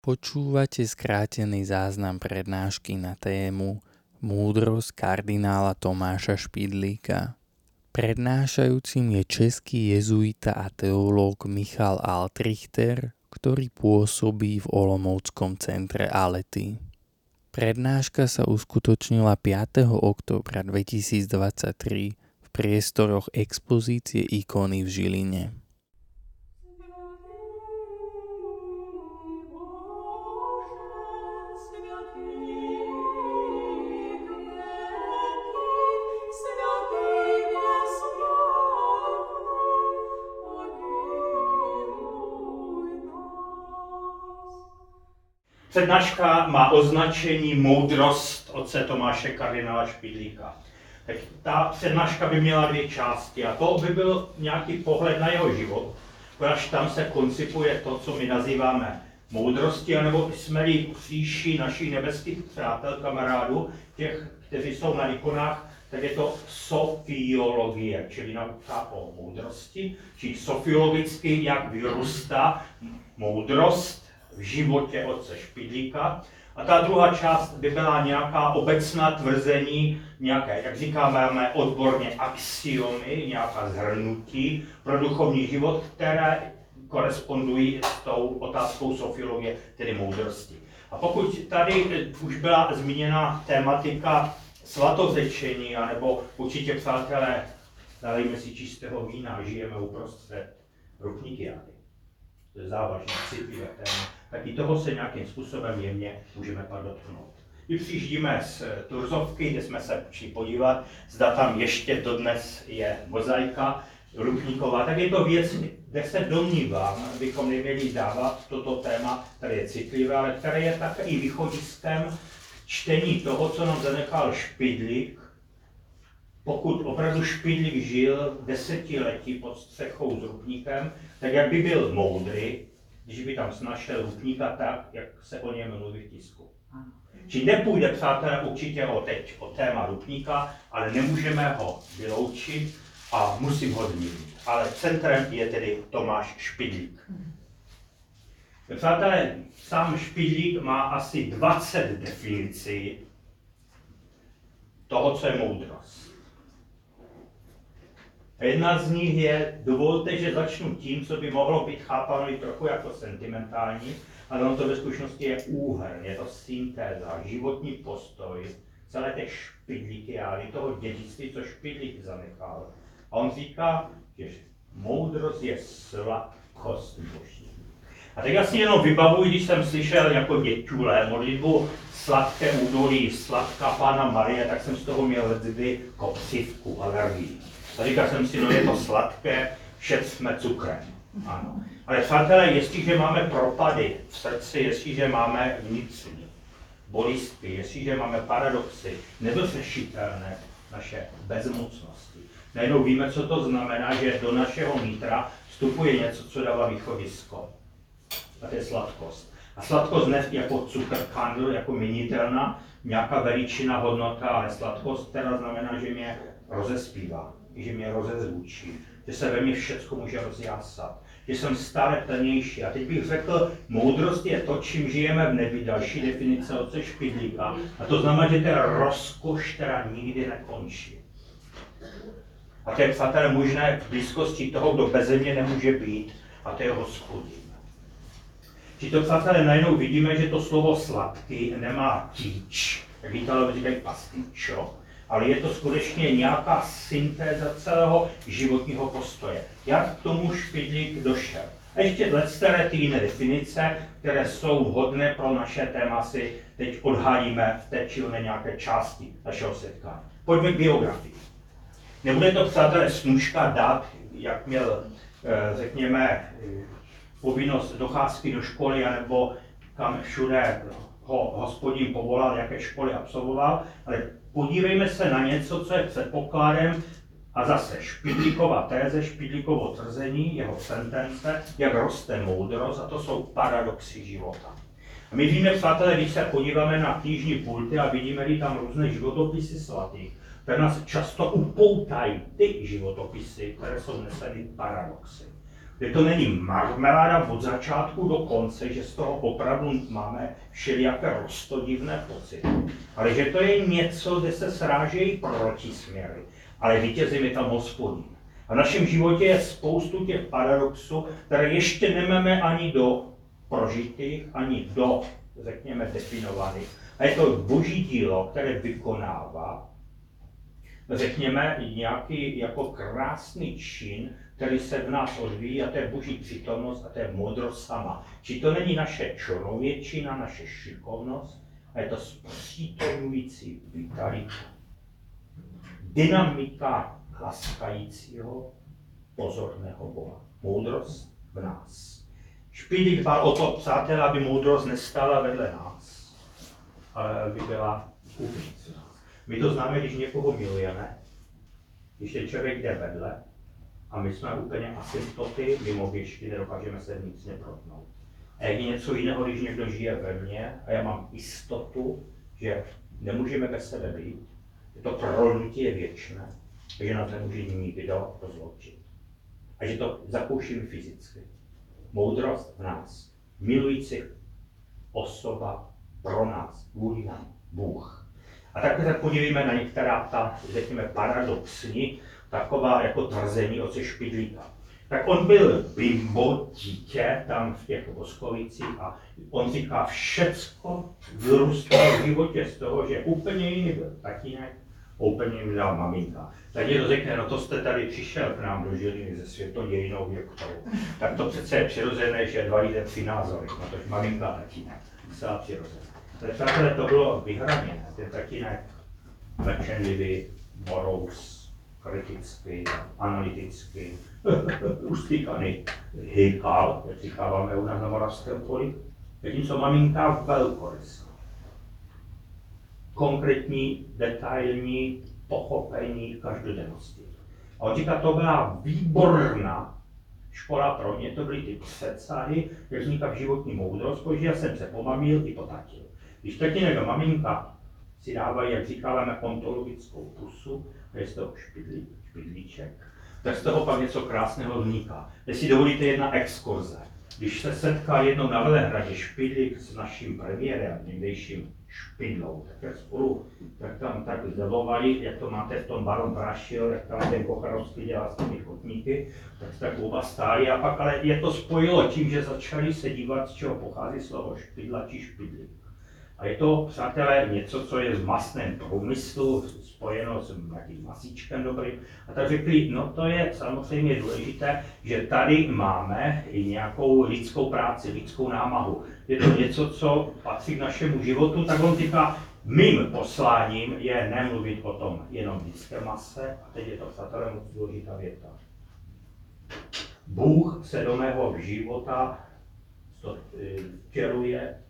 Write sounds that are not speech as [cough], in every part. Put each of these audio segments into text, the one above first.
Počúvate skrátený záznam prednášky na tému Múdrosť kardinála Tomáša Špidlíka. Prednášajúcim je český jezuita a teológ Michal Altrichter, ktorý pôsobí v Olomouckom centre Alety. Prednáška sa uskutočnila 5. oktobra 2023 v priestoroch expozície ikony v Žiline. Přednáška má označení Moudrost otce Tomáše kardinála Špidlíka. Tak ta přednáška by měla dvě části a to by byl nějaký pohled na jeho život, až tam se koncipuje to, co my nazýváme moudrosti, anebo jsme-li příši našich nebeských přátel, kamarádů, těch, kteří jsou na ikonách, tak je to sofiologie, čili nauka o moudrosti, či sofiologicky, jak vyrůstá moudrost v životě otce Špidlíka. A ta druhá část by byla nějaká obecná tvrzení, nějaké, jak říkáme odborně, axiomy, nějaká zhrnutí pro duchovní život, které korespondují s tou otázkou sofiologie, tedy moudrosti. A pokud tady už byla zmíněna tématika svatozečení, anebo určitě přátelé, dali si čistého vína, žijeme uprostřed rupníky, to je závažné, citlivé téma, tak i toho se nějakým způsobem jemně můžeme dotknout. My přijíždíme z Turzovky, kde jsme se přišli podívat, zda tam ještě dodnes je mozaika Rupníková, tak je to věc, kde se domnívám, bychom neměli dávat toto téma, které je citlivé, ale které je také i východiskem čtení toho, co nám zanechal Špidlík, pokud opravdu Špidlík žil desetiletí pod střechou s Rupníkem, tak jak by byl moudrý, když by tam snašel Rupníka tak, jak se o něm mluví v tisku. Či nepůjde, přátelé, určitě o teď, o téma Rupníka, ale nemůžeme ho vyloučit a musím ho zmínit. Ale centrem je tedy Tomáš Špidlík. Přátelé, sám Špidlík má asi 20 definicí toho, co je moudrost. A jedna z nich je, dovolte, že začnu tím, co by mohlo být chápáno i trochu jako sentimentální, ale on to ve skutečnosti je úhrn, je to syntéza, životní postoj, celé té špidlíky a toho dědictví, co špidlík zanechal. A on říká, že moudrost je sladkost boží. A teď já si jenom vybavuji, když jsem slyšel jako děťule modlitbu sladké údolí, sladká Pána Marie, tak jsem z toho měl vždy kopřivku, alergii. A říkal jsem si, no je to sladké, všet jsme cukrem. Ano. Ale přátelé, jestliže máme propady v srdci, jestliže máme vnitřní bolistky, jestliže máme paradoxy, nedořešitelné naše bezmocnosti, najednou víme, co to znamená, že do našeho nitra vstupuje něco, co dává východisko. A to je sladkost. A sladkost ne jako cukr, kandl, jako minitelná, nějaká veličina, hodnota, ale sladkost, která znamená, že mě rozespívá že mě rozezvučí, že se ve mně všechno může rozjásat, že jsem stále plnější. A teď bych řekl, moudrost je to, čím žijeme v nebi, další definice otce Špidlíka. A to znamená, že je rozkoš, která nikdy nekončí. A to je, přátelé, možné v blízkosti toho, kdo bez země nemůže být, a to je hospodin. Či to, přátelé, najednou vidíme, že to slovo sladký nemá tíč, jak Italové říkají pasticcio, ale je to skutečně nějaká syntéza celého životního postoje. Jak k tomu Špidlík došel? A ještě ty jiné definice, které jsou vhodné pro naše téma, si teď odhalíme v té či nějaké části našeho setkání. Pojďme k biografii. Nebude to, přátelé, snužka dát, jak měl, eh, řekněme, povinnost docházky do školy, anebo kam všude ho hospodin povolal, jaké školy absolvoval, ale podívejme se na něco, co je předpokladem a zase Špidlíkova téze, Špidlíkovo tvrzení, jeho sentence, jak roste moudrost, a to jsou paradoxy života. A my víme, přátelé, když se podíváme na knižní pulty a vidíme tam různé životopisy svatých, které nás často upoutají ty životopisy, které jsou neseny paradoxy. Kde to není marmeláda od začátku do konce, že z toho opravdu máme všelijaké rostodivné pocity, ale že to je něco, kde se srážejí protisměry, ale vítězím je tam hospodin. A v našem životě je spoustu těch paradoxů, které ještě nemáme ani do prožitých, ani do, řekněme, definovaných. A je to boží dílo, které vykonává, řekněme, nějaký jako krásný čin, který se v nás odvíjí, a to je boží přítomnost a to je moudrost sama. Či to není naše člověčina, naše šikovnost, a je to zpřítomňující vitalita. Dynamika laskajícího, pozorného Boha. Moudrost v nás. Špídík dbal o to, přátelé, aby moudrost nestála vedle nás, ale aby byla uvnitř. My to známe, když někoho milujeme, když ten člověk jde vedle a my jsme úplně asymptoty, mimo běžky, nedokážeme se vnitřně protnout. A je něco jiného, když někdo žije ve mně a já mám jistotu, že nemůžeme bez sebe být, to prolnutí je věčné, takže nás nemůže nikdo rozloučit. A že to zakouším fyzicky. Moudrost v nás, milující osoba pro nás, kvůli nám, Bůh. A takhle se podívejme na některá ta, řekněme, paradoxní, taková jako tvrzení oce Špidlíka. Tak on byl bimbo dítě tam v těch Boskovicích a on říká, všecko vyrůstalo v životě z toho, že úplně jiný byl tatínek, úplně jiný dal maminka. Tak někdo řekne, no to jste tady přišel k nám do Žiliny ze světodějinou věktou. Tak to přece je přirozené, že dva lidé tři názory, no tož maminka a tatínek, celá přirozené. Ale přátelé, to bylo vyhraněné, ten tatínek mlčenlivý, morous, kritický, analytický, [laughs] ustýkaný, hýkal, jak říkáváme u nás na Moravském poli, zatímco maminka velkorysá. Konkrétní, detailní pochopení každodennosti. A on říká, to byla výborná škola pro mě, to byly ty předsahy, jak vzniká v životní moudrost, protože já jsem se pomamil i potatil. Když tatínek a maminka si dávají, jak říkáme, ontologickou pusu, to je z toho špidlí, špidlíček, tak z toho pak něco krásného vzniká. Jestli dovolíte jedna exkurze. Když se setká jednou na Velehradě Špidlík s naším premiérem, někdejším Špidlou, tak spolu, tak tam tak zelovali, jak to máte v tom Baron Prašil, jak tam ten Kocharovský dělá s těmi chotníky, tak tak oba stáli a pak ale je to spojilo tím, že začali se dívat, z čeho pochází slovo špidla či špidlík. A je to, přátelé, něco, co je v masném průmyslu, spojeno s nějakým masíčkem dobrým. A tak řekli, no to je samozřejmě důležité, že tady máme i nějakou lidskou práci, lidskou námahu. Je to něco, co patří k našemu životu, tak on říká, mým posláním je nemluvit o tom jenom lidské mase, a teď je to, přátelé, důležitá věta. Bůh se do mého života vtěluje on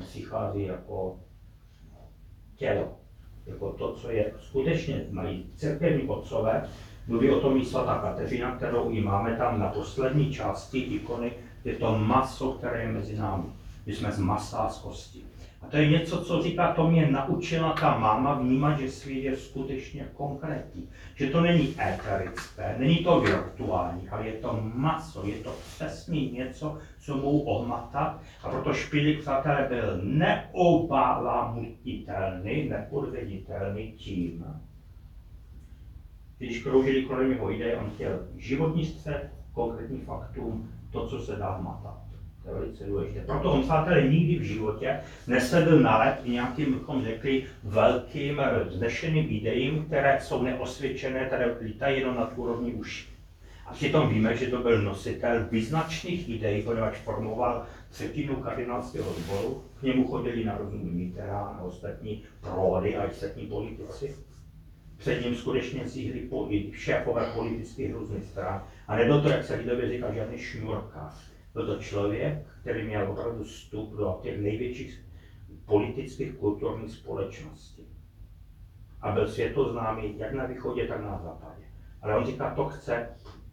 přichází jako tělo, jako to, co je skutečně, mají církevní otcové, mluví o tom i svatá Kateřina, kterou i máme tam na poslední části ikony, je to maso, které je mezi námi. My jsme z masa a z kosti. A to je něco, co říká, to mě naučila ta máma vnímat, že svět je skutečně konkrétní. Že to není éterické, není to virtuální, ale je to maso, je to přesně něco, co mohu ohmatat. A proto špilík, přátelé, byl neobalamutitelný, nepodveditelný tím, když kroužili kolem jeho ideje, on chtěl životní střed, konkrétní faktum, to, co se dá hmatat. Je velice důležité. Proto on, přátelé, nikdy v životě nesedl na let nějakým, bychom řekli, velkým vznešeným ideím, které jsou neosvědčené, které lítají jenom na úrovni uší. A přitom víme, že to byl nositel význačných ideí, poněvadž formoval třetinu kardinálského sboru, k němu chodili na rozum a ostatní prody a ostatní politici. Před ním skutečně síhli šéfové politických různých stran. A nebyl to, jak se lidově říká, žádný šňůrkář. Byl to člověk, který měl opravdu vstup do těch největších politických, kulturních společností. A byl světoznámý jak na východě, tak na západě. Ale on říká, to chce,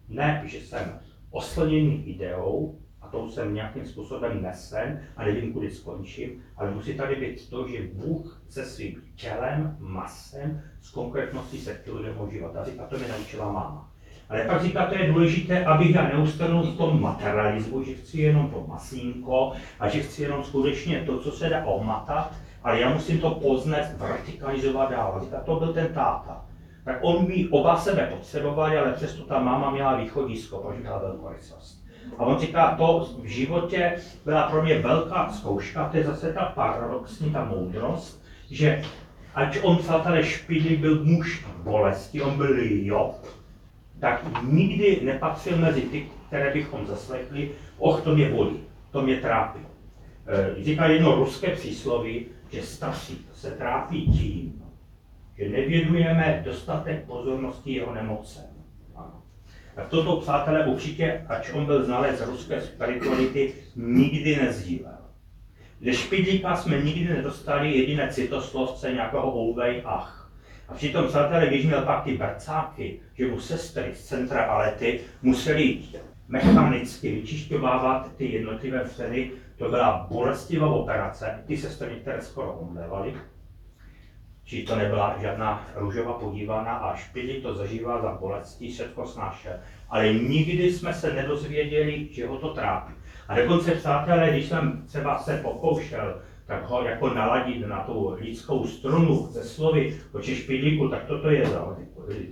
ne, že jsem oslněný ideou, a to jsem nějakým způsobem nesen a nevím, kudy skončím, ale musí tady být to, že Bůh se svým tělem, masem, s konkrétností se vtěluje do života. A to mi naučila máma. Ale pak říká, to je důležité, abych já neustanul v tom materialismu, že chci jenom to masínko a že chci jenom skutečně to, co se dá ohmatat, ale já musím to poznat, vertikalizovat dál. A to byl ten táta. Tak on by oba sebe potřebovali, ale přesto ta máma měla východisko, protože měla velkorysost. A on říká, to v životě byla pro mě velká zkouška, to je zase ta paradoxní, ta moudrost, že ať on přátelé špidlí byl muž bolesti, on byl Job, tak nikdy nepatřil mezi ty, které bychom zaslechli, och, to mě bolí, to mě trápí. E, říká jedno ruské přísloví, že starší se trápí tím, že nevěnujeme dostatek pozornosti jeho nemocem. Tak toto, přátelé, určitě, ač on byl znalec ruské spirituality, nikdy nezdílel. Ze špidlíka jsme nikdy nedostali jediné citoslovce nějakého ouvej ach. A přitom, přátelé, když měl pak ty brcáky, že mu sestry z centra Alety museli mechanicky vyčišťovávat ty jednotlivé vředy, to byla bolestivá operace, ty sestry některé skoro omlévaly, či to nebyla žádná růžová podívaná a špidi to zažívá za bolestí, všetko snášel. Ale nikdy jsme se nedozvěděli, že ho to trápí. A dokonce, přátelé, když jsem třeba se pokoušel tak ho jako naladit na tu lidskou strunu ze slovy o špidlíku, tak toto je za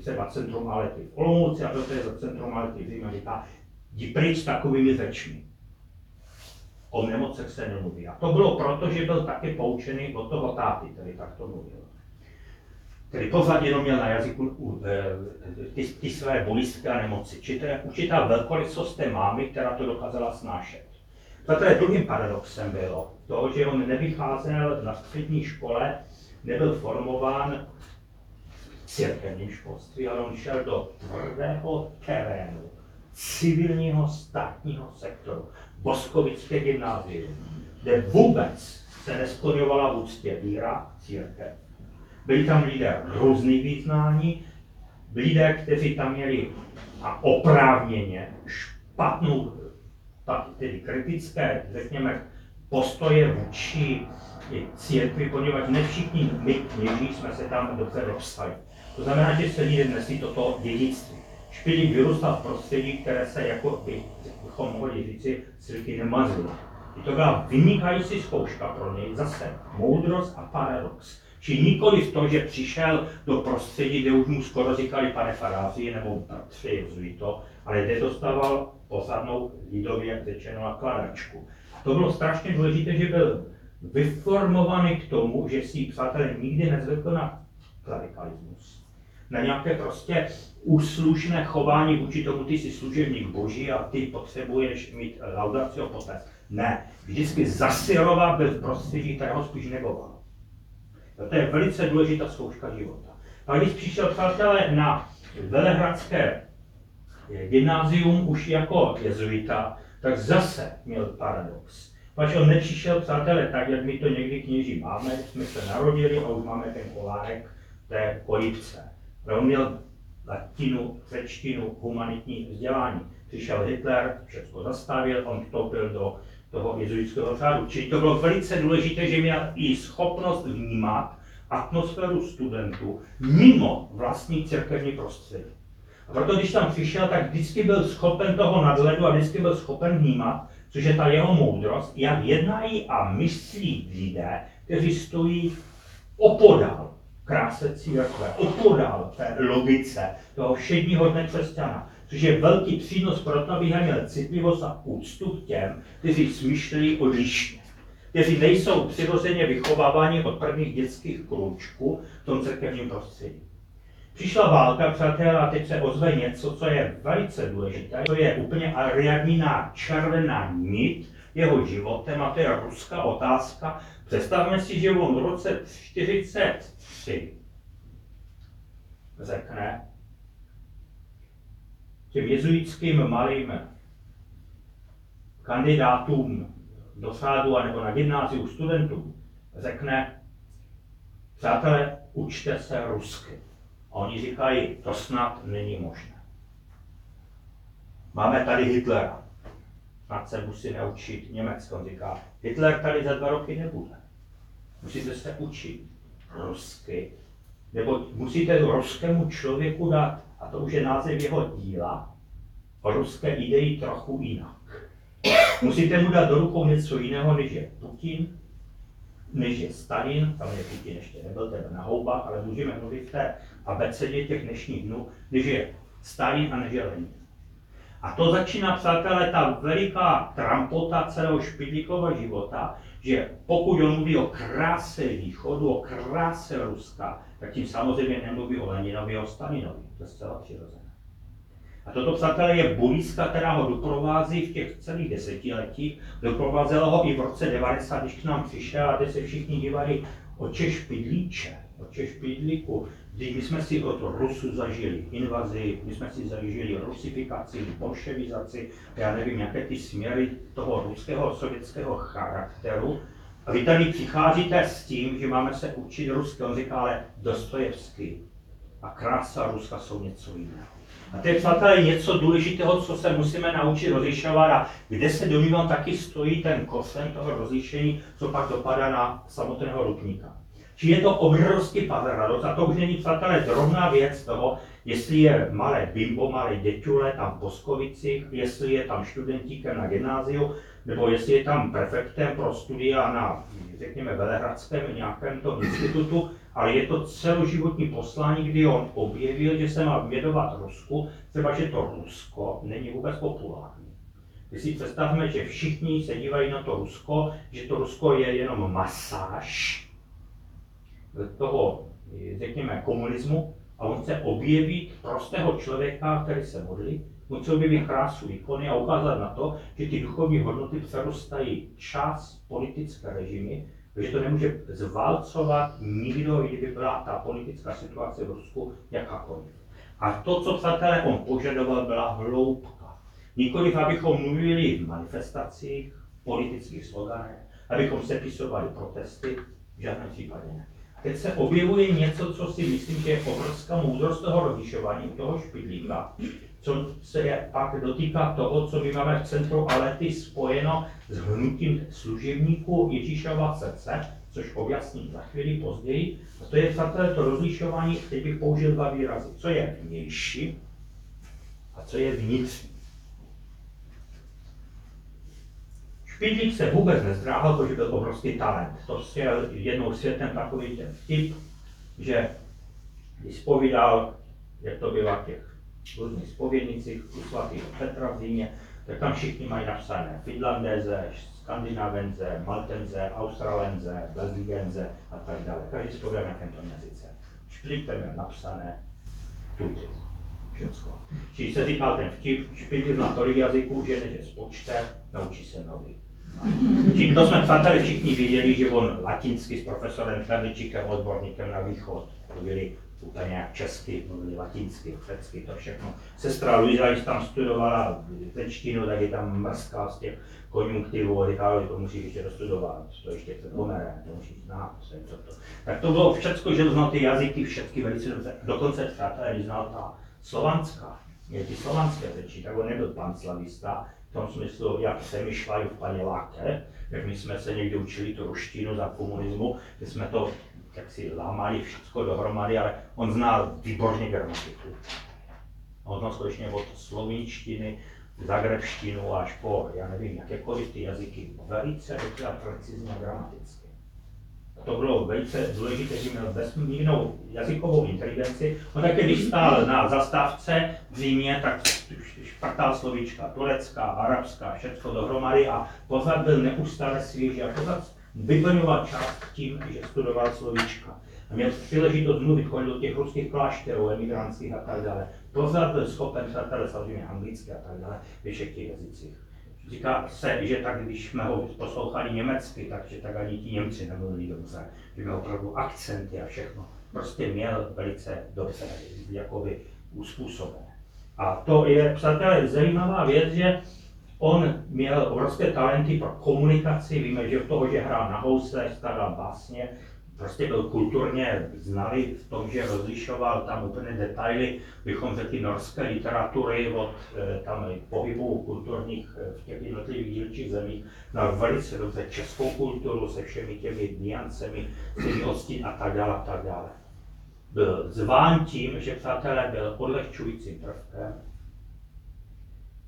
třeba centrum Alety v Olomouci a toto je za centrum Alety v Zimě. Říká, jdi pryč takovými řečmi. O nemocech se nemluví. A to bylo proto, že byl taky poučený od toho táty, který takto mluvil který pořád jenom měl na jazyku e, ty, ty své bolistky a nemoci. Či to je určitá velkorysost té mámy, která to dokázala snášet. Protože druhým paradoxem bylo to, že on nevycházel na střední škole, nebyl formován v církevním školství, ale on šel do tvrdého terénu, civilního státního sektoru, Boskovické gymnázium, kde vůbec se nesplňovala v úctě víra, církev. Byli tam lidé různých vyznání, lidé, kteří tam měli a oprávněně špatnou, tedy kritické, řekněme, postoje vůči církvi, poněvadž ne všichni my kněží jsme se tam dobře dostali. To znamená, že se lidé nesli toto dědictví. Špilík vyrůstal v prostředí, které se, jako by, bychom mohli říci, církvi nemazilo. I to byla vynikající zkouška pro něj, zase moudrost a paradox. Či nikoli v to, že přišel do prostředí, kde už mu skoro říkali pane faráři nebo bratři jezuito, ale kde dostával posadnou lidově řečeno nakladačku. To bylo strašně důležité, že byl vyformovaný k tomu, že si přátelé nikdy nezvykl na klerikalismus. Na nějaké prostě úslušné chování vůči tomu, ty jsi služebník boží a ty potřebuješ mít laudacio potest. Ne, vždycky zasiloval v prostředí, kterého spíš negoval. To je velice důležitá zkouška života. A když přišel přátelé na Velehradské gymnázium už jako jezuita, tak zase měl paradox. Pač on nepřišel, přátelé, tak, jak my to někdy kněží máme, jsme se narodili a už máme ten kolárek té kolibce. Ale on měl latinu, řečtinu, humanitní vzdělání. Přišel Hitler, všechno zastavil, on vstoupil do toho jezuitského řádu. Čili to bylo velice důležité, že měl i schopnost vnímat atmosféru studentů mimo vlastní církevní prostředí. A proto když tam přišel, tak vždycky byl schopen toho nadhledu a vždycky byl schopen vnímat, což je ta jeho moudrost, jak jednají a myslí lidé, kteří stojí opodál kráse církve, opodál té logice toho všedního dne křesťana což je velký přínos pro to, aby měl citlivost a úctu k těm, kteří smýšlejí odlišně, kteří nejsou přirozeně vychováváni od prvních dětských krůčků v tom církevním prostředí. Přišla válka, přátelé, a teď se ozve něco, co je velice důležité. To je úplně ariadnina červená nit jeho životem, a to je ruská otázka. Představme si, že on v roce 43 řekne, těm jezuitským malým kandidátům do sádu nebo na gymnáziu studentům řekne, přátelé, učte se rusky. A oni říkají, to snad není možné. Máme tady Hitlera. Snad se musí naučit Německo. On říká, Hitler tady za dva roky nebude. Musíte se učit rusky. Nebo musíte ruskému člověku dát a to už je název jeho díla, o ruské ideji trochu jinak. Musíte mu dát do rukou něco jiného, než je Putin, než je Stalin, tam je Putin ještě nebyl, teda na houbách, ale můžeme mluvit v té abecedě těch dnešních dnů, než je Stalin a než je Lenin. A to začíná, přátelé, ta veliká trampota celého špidlíkova života, že pokud on mluví o kráse východu, o kráse Ruska, tak tím samozřejmě nemluví o Leninovi, o Stalinovi. To je zcela přirozené. A toto, přátelé, je bulíska, která ho doprovází v těch celých desetiletích. Doprovázela ho i v roce 90, když k nám přišel a kde se všichni dívali oče špidlíče, oče špidlíku. Když my jsme si od Rusu zažili invazi, my jsme si zažili rusifikaci, bolševizaci, já nevím, jaké ty směry toho ruského sovětského charakteru. A vy tady přicházíte s tím, že máme se učit ruské, on říká, ale Dostojevský a krása Ruska jsou něco jiného. A to je, přátelé, něco důležitého, co se musíme naučit rozlišovat a kde se domnívám taky stojí ten kosen toho rozlišení, co pak dopadá na samotného rupníka. Či je to obrovský paradox a to už není, přátelé, drobná věc toho, jestli je malé bimbo, malé děťule tam po Skovicích, jestli je tam studentíkem na gymnáziu, nebo jestli je tam prefektem pro studia na, řekněme, Velehradském nějakém tom institutu, ale je to celoživotní poslání, kdy on objevil, že se má věnovat Rusku, třeba že to Rusko není vůbec populární. Když si představme, že všichni se dívají na to Rusko, že to Rusko je jenom masáž toho, řekněme, komunismu, a on chce objevit prostého člověka, který se modlí, on chce objevit krásu ikony a ukázat na to, že ty duchovní hodnoty přerostají čas politické režimy, že to nemůže zválcovat nikdo, i kdyby byla ta politická situace v Rusku jakákoliv. A to, co přátelé on požadoval, byla hloubka. Nikoliv, abychom mluvili v manifestacích, politických sloganech, abychom sepisovali protesty, v žádném případě ne. Teď se objevuje něco, co si myslím, že je obrovská moudrost toho rozlišování, toho špidlíka, co se pak dotýká toho, co my máme v centru Alety spojeno s hnutím služebníků Ježíšova srdce, což objasním za chvíli později. A to je přátelé to rozlišování, teď bych použil dva výrazy. Co je vnější a co je vnitřní. Špidlík se vůbec nezdráhal, protože byl obrovský talent. To je jednou světem takový ten vtip, že když povídal, jak to bylo těch různých spovědnicích u svatého Petra v zimě, tak tam všichni mají napsané Finlandéze, Skandinavenze, Maltenze, Australenze, Blesligenze a tak dále. Každý spovědá na tento jazyce. Šplík tam je napsané tudy. Všechno. Čili se říkal ten vtip, špilík zná tolik jazyků, že než je spočte, naučí se nový. Čím to jsme přátelé všichni viděli, že on latinsky s profesorem Ferličíkem, odborníkem na východ, byli úplně jak česky, mluvili latinsky, řecky, to všechno. Sestra Luisa, když tam studovala řečtinu, tak je tam mrzká z těch konjunktivů a říkala, to musíš ještě dostudovat, to ještě před Homerem, to musíš znát, co to. Tak to bylo všechno, že znal ty jazyky, všechny velice dobře. Dokonce přátelé, když znal ta slovanská, je ty slovanské řeči, tak on nebyl pan slavista, v tom smyslu, jak se myšlají v paněláke, jak my jsme se někdy učili tu ruštinu za komunismu, že jsme to tak si lámali všechno dohromady, ale on znal výborně gramatiku. On znal skutečně od slovinštiny, zagrebštinu až po, já nevím, jakékoliv ty jazyky, velice dobře a precizně gramaticky. To bylo velice důležité, že měl bezmírnou jazykovou inteligenci. On také, když stál na zastávce v Římě, tak špatal slovíčka turecká, arabská, všechno dohromady a pořád byl neustále svěží a pořád vyplňoval čas tím, že studoval slovíčka. A měl příležitost mluvit, chodil do těch ruských klášterů, emigrantských a tak dále. Pořád byl schopen přátelé samozřejmě anglicky a tak dále, ve všech těch jazycích. Říká se, že tak, když jsme ho poslouchali německy, takže tak ani ti Němci nemluvili dobře, že měl opravdu akcenty a všechno. Prostě měl velice dobře, jakoby uspůsobené. A to je, přátelé, zajímavá věc, že On měl obrovské talenty pro komunikaci, víme, že v toho, že hrál na housle, staral básně, prostě byl kulturně znalý v tom, že rozlišoval tam úplně detaily, bychom řekli norské literatury od eh, tam pohybů kulturních eh, v těch jednotlivých dílčích zemích, na velice dobře českou kulturu se všemi těmi niancemi, odstín a tak dále a tak dále. byl zván tím, že přátelé byl odlehčujícím prvkem.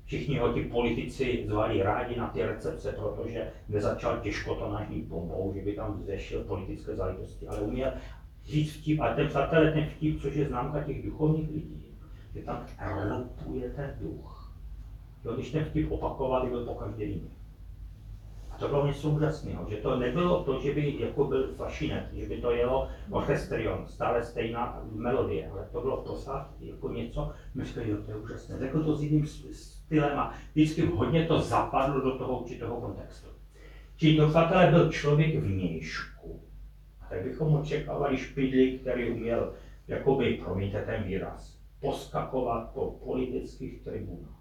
Všichni ho ti politici zvali rádi na ty recepce, protože nezačal těžkotonážní bombou, že by tam zřešil politické záležitosti, ale uměl říct vtip, a ten přátelé ten vtip, což je známka těch duchovních lidí, že tam rupuje ten duch. Jo, když ten vtip opakovali, byl po každý jiný to bylo něco úžasného, že to nebylo to, že by jako byl fašinet, že by to jelo orchestrion, stále stejná melodie, ale to bylo pořád jako něco, my říkali, jo, to je úžasné. Řekl to s jiným stylem a vždycky hodně to zapadlo do toho určitého kontextu. Čili přátelé byl člověk vnějšku. A tak bychom očekávali špidli, který uměl, jakoby, promiňte ten výraz, poskakovat po politických tribunách.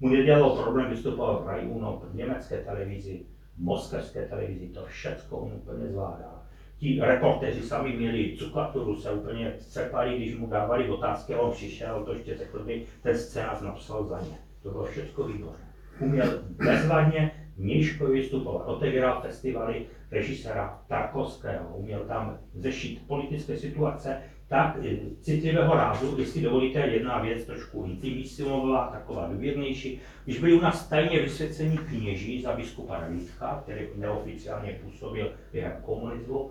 Mu nedělalo problém vystupovat v Rajuno, v německé televizi, moskevské televizi, to všechno on úplně zvládá. Ti reportéři sami měli cukaturu, se úplně cepali, když mu dávali otázky on přišel, to ještě řekl by, ten scénář napsal za ně. To bylo všechno výborné. Uměl bezvadně nížko vystupovat, otevíral festivaly režiséra Tarkovského, uměl tam řešit politické situace, tak eh, citlivého rázu, jestli dovolíte, jedna věc trošku intimisimová, taková důvěrnější. Když byli u nás tajně vysvěcení kněží za biskupa Davidka, který neoficiálně působil během komunismu,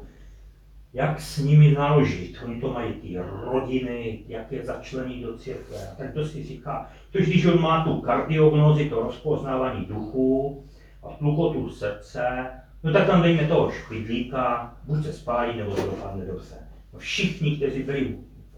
jak s nimi naložit. Oni to mají ty rodiny, jak je začlení do církve. A tak to si říká, to když on má tu kardiognózi, to rozpoznávání duchu a tluchotu srdce, no tak tam dejme toho špidlíka, buď se spálí, nebo to dopadne dobře všichni, kteří byli v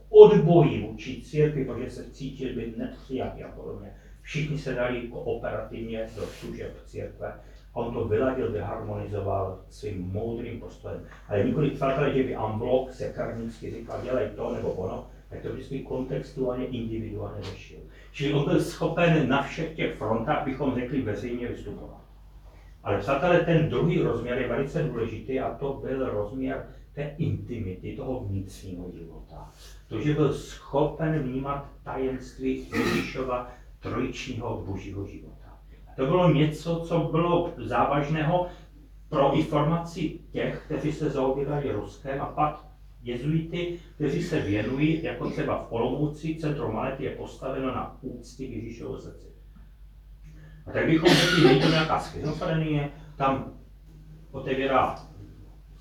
odboji vůči církvi, protože se cítili být nepřijatí a podobně, všichni se dali jako operativně do služeb církve. A on to vyladil, vyharmonizoval svým moudrým postojem. Ale nikoli přátelé, že by Amblok se karnicky říkal, dělej to nebo ono, tak to vždycky kontextuálně, individuálně řešil. Čili on byl schopen na všech těch frontách, bychom řekli, veřejně vystupovat. Ale přátelé, ten druhý rozměr je velice důležitý a to byl rozměr té intimity, toho vnitřního života. To, že byl schopen vnímat tajemství Ježíšova trojičního božího života. A to bylo něco, co bylo závažného pro informaci těch, kteří se zaobírali Ruskem a pak jezuity, kteří se věnují, jako třeba v Olomouci, centrum Malety je postaveno na úcty Ježíšovo srdci. A tak bychom řekli, není to nějaká schizofrenie, tam otevírá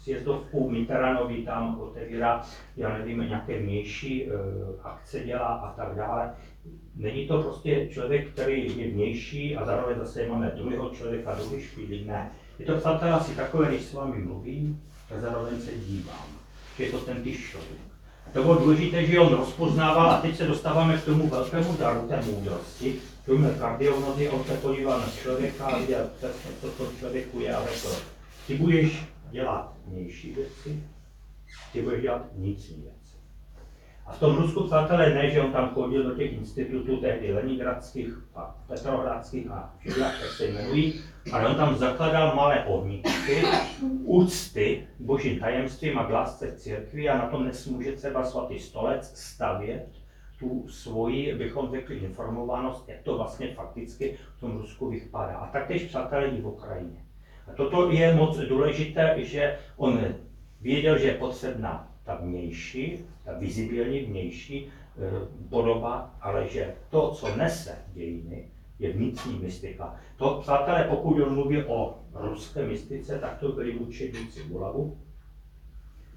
sjezdovku Mitterrandovi tam otevírá, já nevím, nějaké vnější uh, akce dělá a tak dále. Není to prostě člověk, který je vnější a zároveň zase máme druhého člověka, druhý špílí, ne. Je to přátel asi takové, když s vámi mluvím, a zároveň se dívám, že je to ten tyž člověk. To bylo důležité, že on rozpoznával, a teď se dostáváme k tomu velkému daru té moudrosti, k tomu kardiognozi, on se podíval na člověka a viděl přesně, co to člověku je a řekl, ty budeš dělat vnější věci, ty budeš dělat vnitřní věci. A v tom Rusku, přátelé, ne, že on tam chodil do těch institutů tehdy leningradských a petrohradských a všech, jak se jmenují, ale on tam zakladal malé ohníčky, úcty božím tajemstvím a k lásce církvi a na tom dnes může třeba svatý stolec stavět tu svoji, bychom řekli, informovanost, jak to vlastně fakticky v tom Rusku vypadá. A taktéž přátelé v Ukrajině. A toto je moc důležité, že on věděl, že je potřebná ta vnější, ta vizibilní vnější eh, podoba, ale že to, co nese dějiny, je vnitřní mystika. To, přátelé, pokud on mluví o ruské mystice, tak to byli učedníci Ulavu,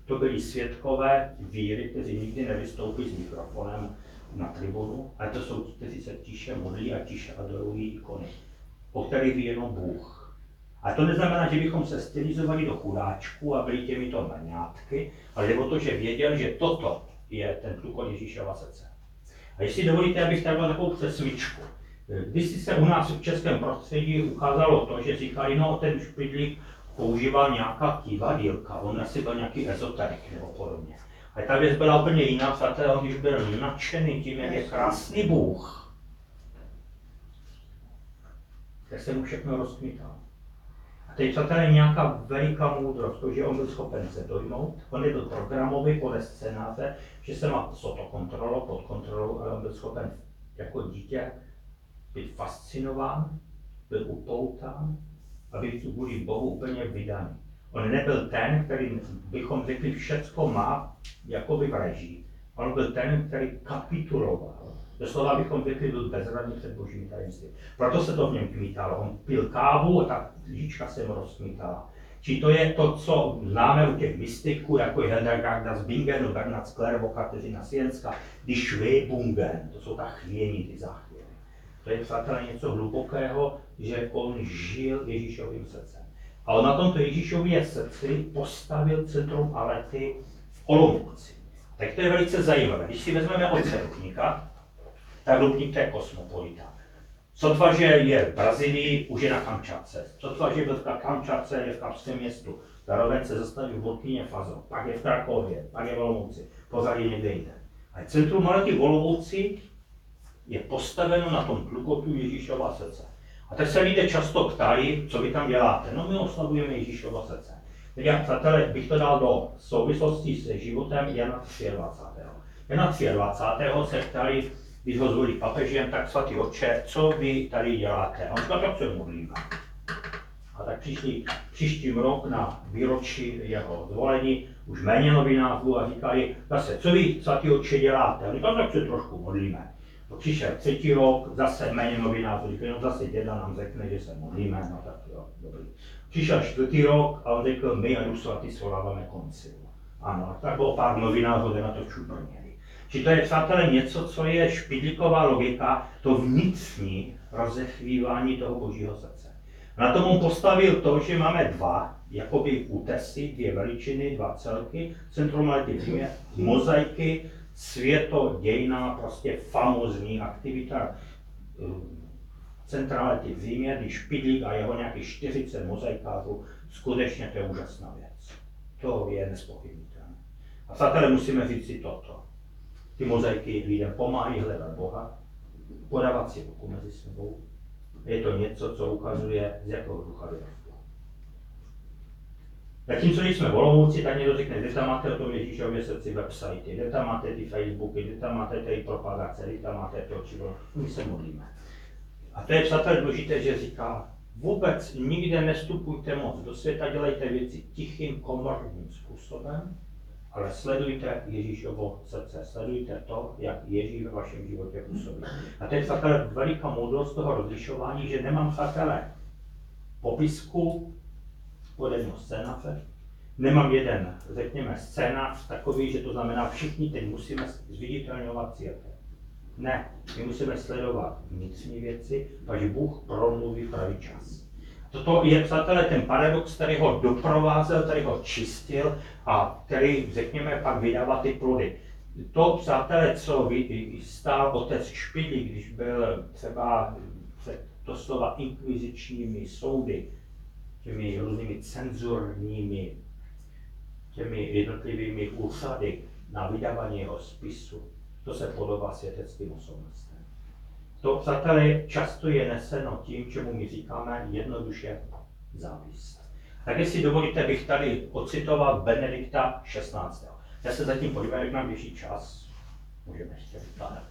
to byli svědkové víry, kteří nikdy nevystoupí s mikrofonem na tribunu, ale to jsou, kteří se tiše modlí a tiše adorují ikony, o kterých ví jenom Bůh. A to neznamená, že bychom se stylizovali do chudáčku a byli těmito maňátky, ale o to, že věděl, že toto je ten průkon Ježíšova srdce. A jestli dovolíte, abych tady dal takovou přesvičku. Když se u nás v českém prostředí ukázalo to, že říkali, no ten špidlík používal nějaká kývadílka, on asi byl nějaký ezoterik nebo podobně. Ale ta věc byla úplně jiná, přátelé, on když byl nadšený tím, jak je krásný Bůh, tak se mu všechno rozkmital. Teď je nějaká veliká moudrost, to, že on byl schopen se dojmout, on byl programový podle scénáře, že se má to kontrolo, pod kontrolou, ale on byl schopen jako dítě být fascinován, byl upoután a být kvůli Bohu úplně vydaný. On nebyl ten, který bychom řekli, všecko má jako v režii. On byl ten, který kapituloval. Doslova bychom řekli, byl bezradný před božími tajemství. Proto se to v něm kmítalo. On pil kávu a ta lžička se mu rozkmítala. Či to je to, co známe u těch mystiků, jako je Hildegarda z Bingenu, Bernard Sklerbo, Kateřina Sienska, Die Schwebungen, to jsou ta chvění, ty záchvěny. To je přátelé něco hlubokého, že on žil Ježíšovým srdcem. A on na tomto Ježíšově srdci postavil centrum Alety v Olomouci. Tak to je velice zajímavé. Když si vezmeme od Rupníka, tak Rupník to je kosmopolita. Sotva, že je v Brazílii, už je na Kamčatce. Sotva, že byl v Kamčatce, je v Kapském městu. Zároveň se zastaví v Burkině Fazo, pak je v Krakově, pak je v Olomouci, pozadí někde jinde. A centrum Malety v Olomouci je postaveno na tom tlukotu Ježíšova srdce. A teď se lidé často ptají, co vy tam děláte. No my oslavujeme Ježíšova srdce. Teď já, přátelé, bych to dal do souvislosti se životem Jana 23. Jana 23. se ptali, když ho zvolí papežem, tak svatý oče, co vy tady děláte? A on říkal, tak se modlíme. A tak přišli příštím rok na výročí jeho zvolení, už méně novinářů a říkali, zase, co vy, svatý oče, děláte? A on říkal, tak se trošku modlíme. Přišel třetí rok, zase méně novinářů, říkali, no zase děda nám řekne, že se modlíme, no tak jo, dobrý. Přišel čtvrtý rok a on řekl, my a Duch svatý svoláváme koncil. Ano, tak bylo pár novinářů, kde na to čuprněli. Či to je, přátelé, něco, co je špidlíková logika, to vnitřní rozechvívání toho božího srdce. Na tom on postavil to, že máme dva, jakoby útesy, dvě veličiny, dva celky, centrum mozaiky, světodějná, prostě famozní aktivita eh, centrality v zimě, když Špidlík a jeho nějakých 40 mozaikářů, skutečně to je úžasná věc. To je nespochybnitelné. A přátelé, musíme říct si toto. Ty mozaiky lidem pomáhají hledat Boha, podávat si ruku mezi sebou. Je to něco, co ukazuje, z jakého ducha vyrostlo. Zatímco když jsme v tak někdo řekne, kde tam máte o tom Ježíšově srdci websitey, kde tam máte ty Facebooky, kde tam máte ty propagace, kde tam máte to, či my se modlíme. A to je přátelé důležité, že říká, vůbec nikde nestupujte moc do světa, dělejte věci tichým, komorním způsobem, ale sledujte Ježíšovo srdce, sledujte to, jak Ježíš ve vašem životě působí. A to je přátelé veliká moudrost toho rozlišování, že nemám přátelé popisku pod jedno scénáře, nemám jeden, řekněme, scénář takový, že to znamená, všichni teď musíme zviditelňovat církev. Ne, my musíme sledovat vnitřní věci, až Bůh promluví pravý čas. Toto je, přátelé, ten paradox, který ho doprovázel, který ho čistil a který, řekněme, pak vydává ty plody. To, přátelé, co stál otec Špidlí, když byl třeba před to slova inkvizičními soudy, těmi různými cenzurními, těmi jednotlivými úřady na vydávání jeho spisu, to se podobá světeckým osobnostem. To, přátelé, často je neseno tím, čemu my říkáme jednoduše závis. Tak jestli dovolíte, bych tady ocitoval Benedikta 16. Já se zatím podívám, jak nám běží čas. Můžeme ještě vykládat.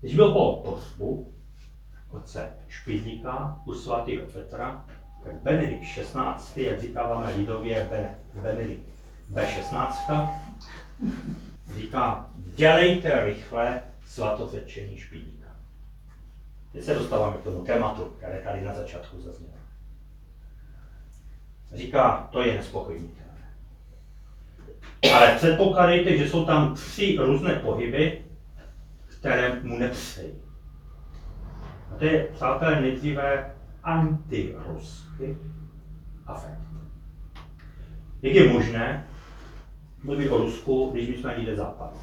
Když byl po pohřbu otce Špidlíka u svatého Petra, Benedikt 16, jak říkáváme lidově, Benedikt B16, říká, dělejte rychle svatotečení špidlíka. Teď se dostáváme k tomu tématu, které tady na začátku zaznělo. Říká, to je nespochybnitelné. Ale předpokládejte, že jsou tam tři různé pohyby, které mu nepřejí. A to je, přátelé, nejdříve antiruský afekt. Jak je možné, mluvit o Rusku, když my jsme lidé západu.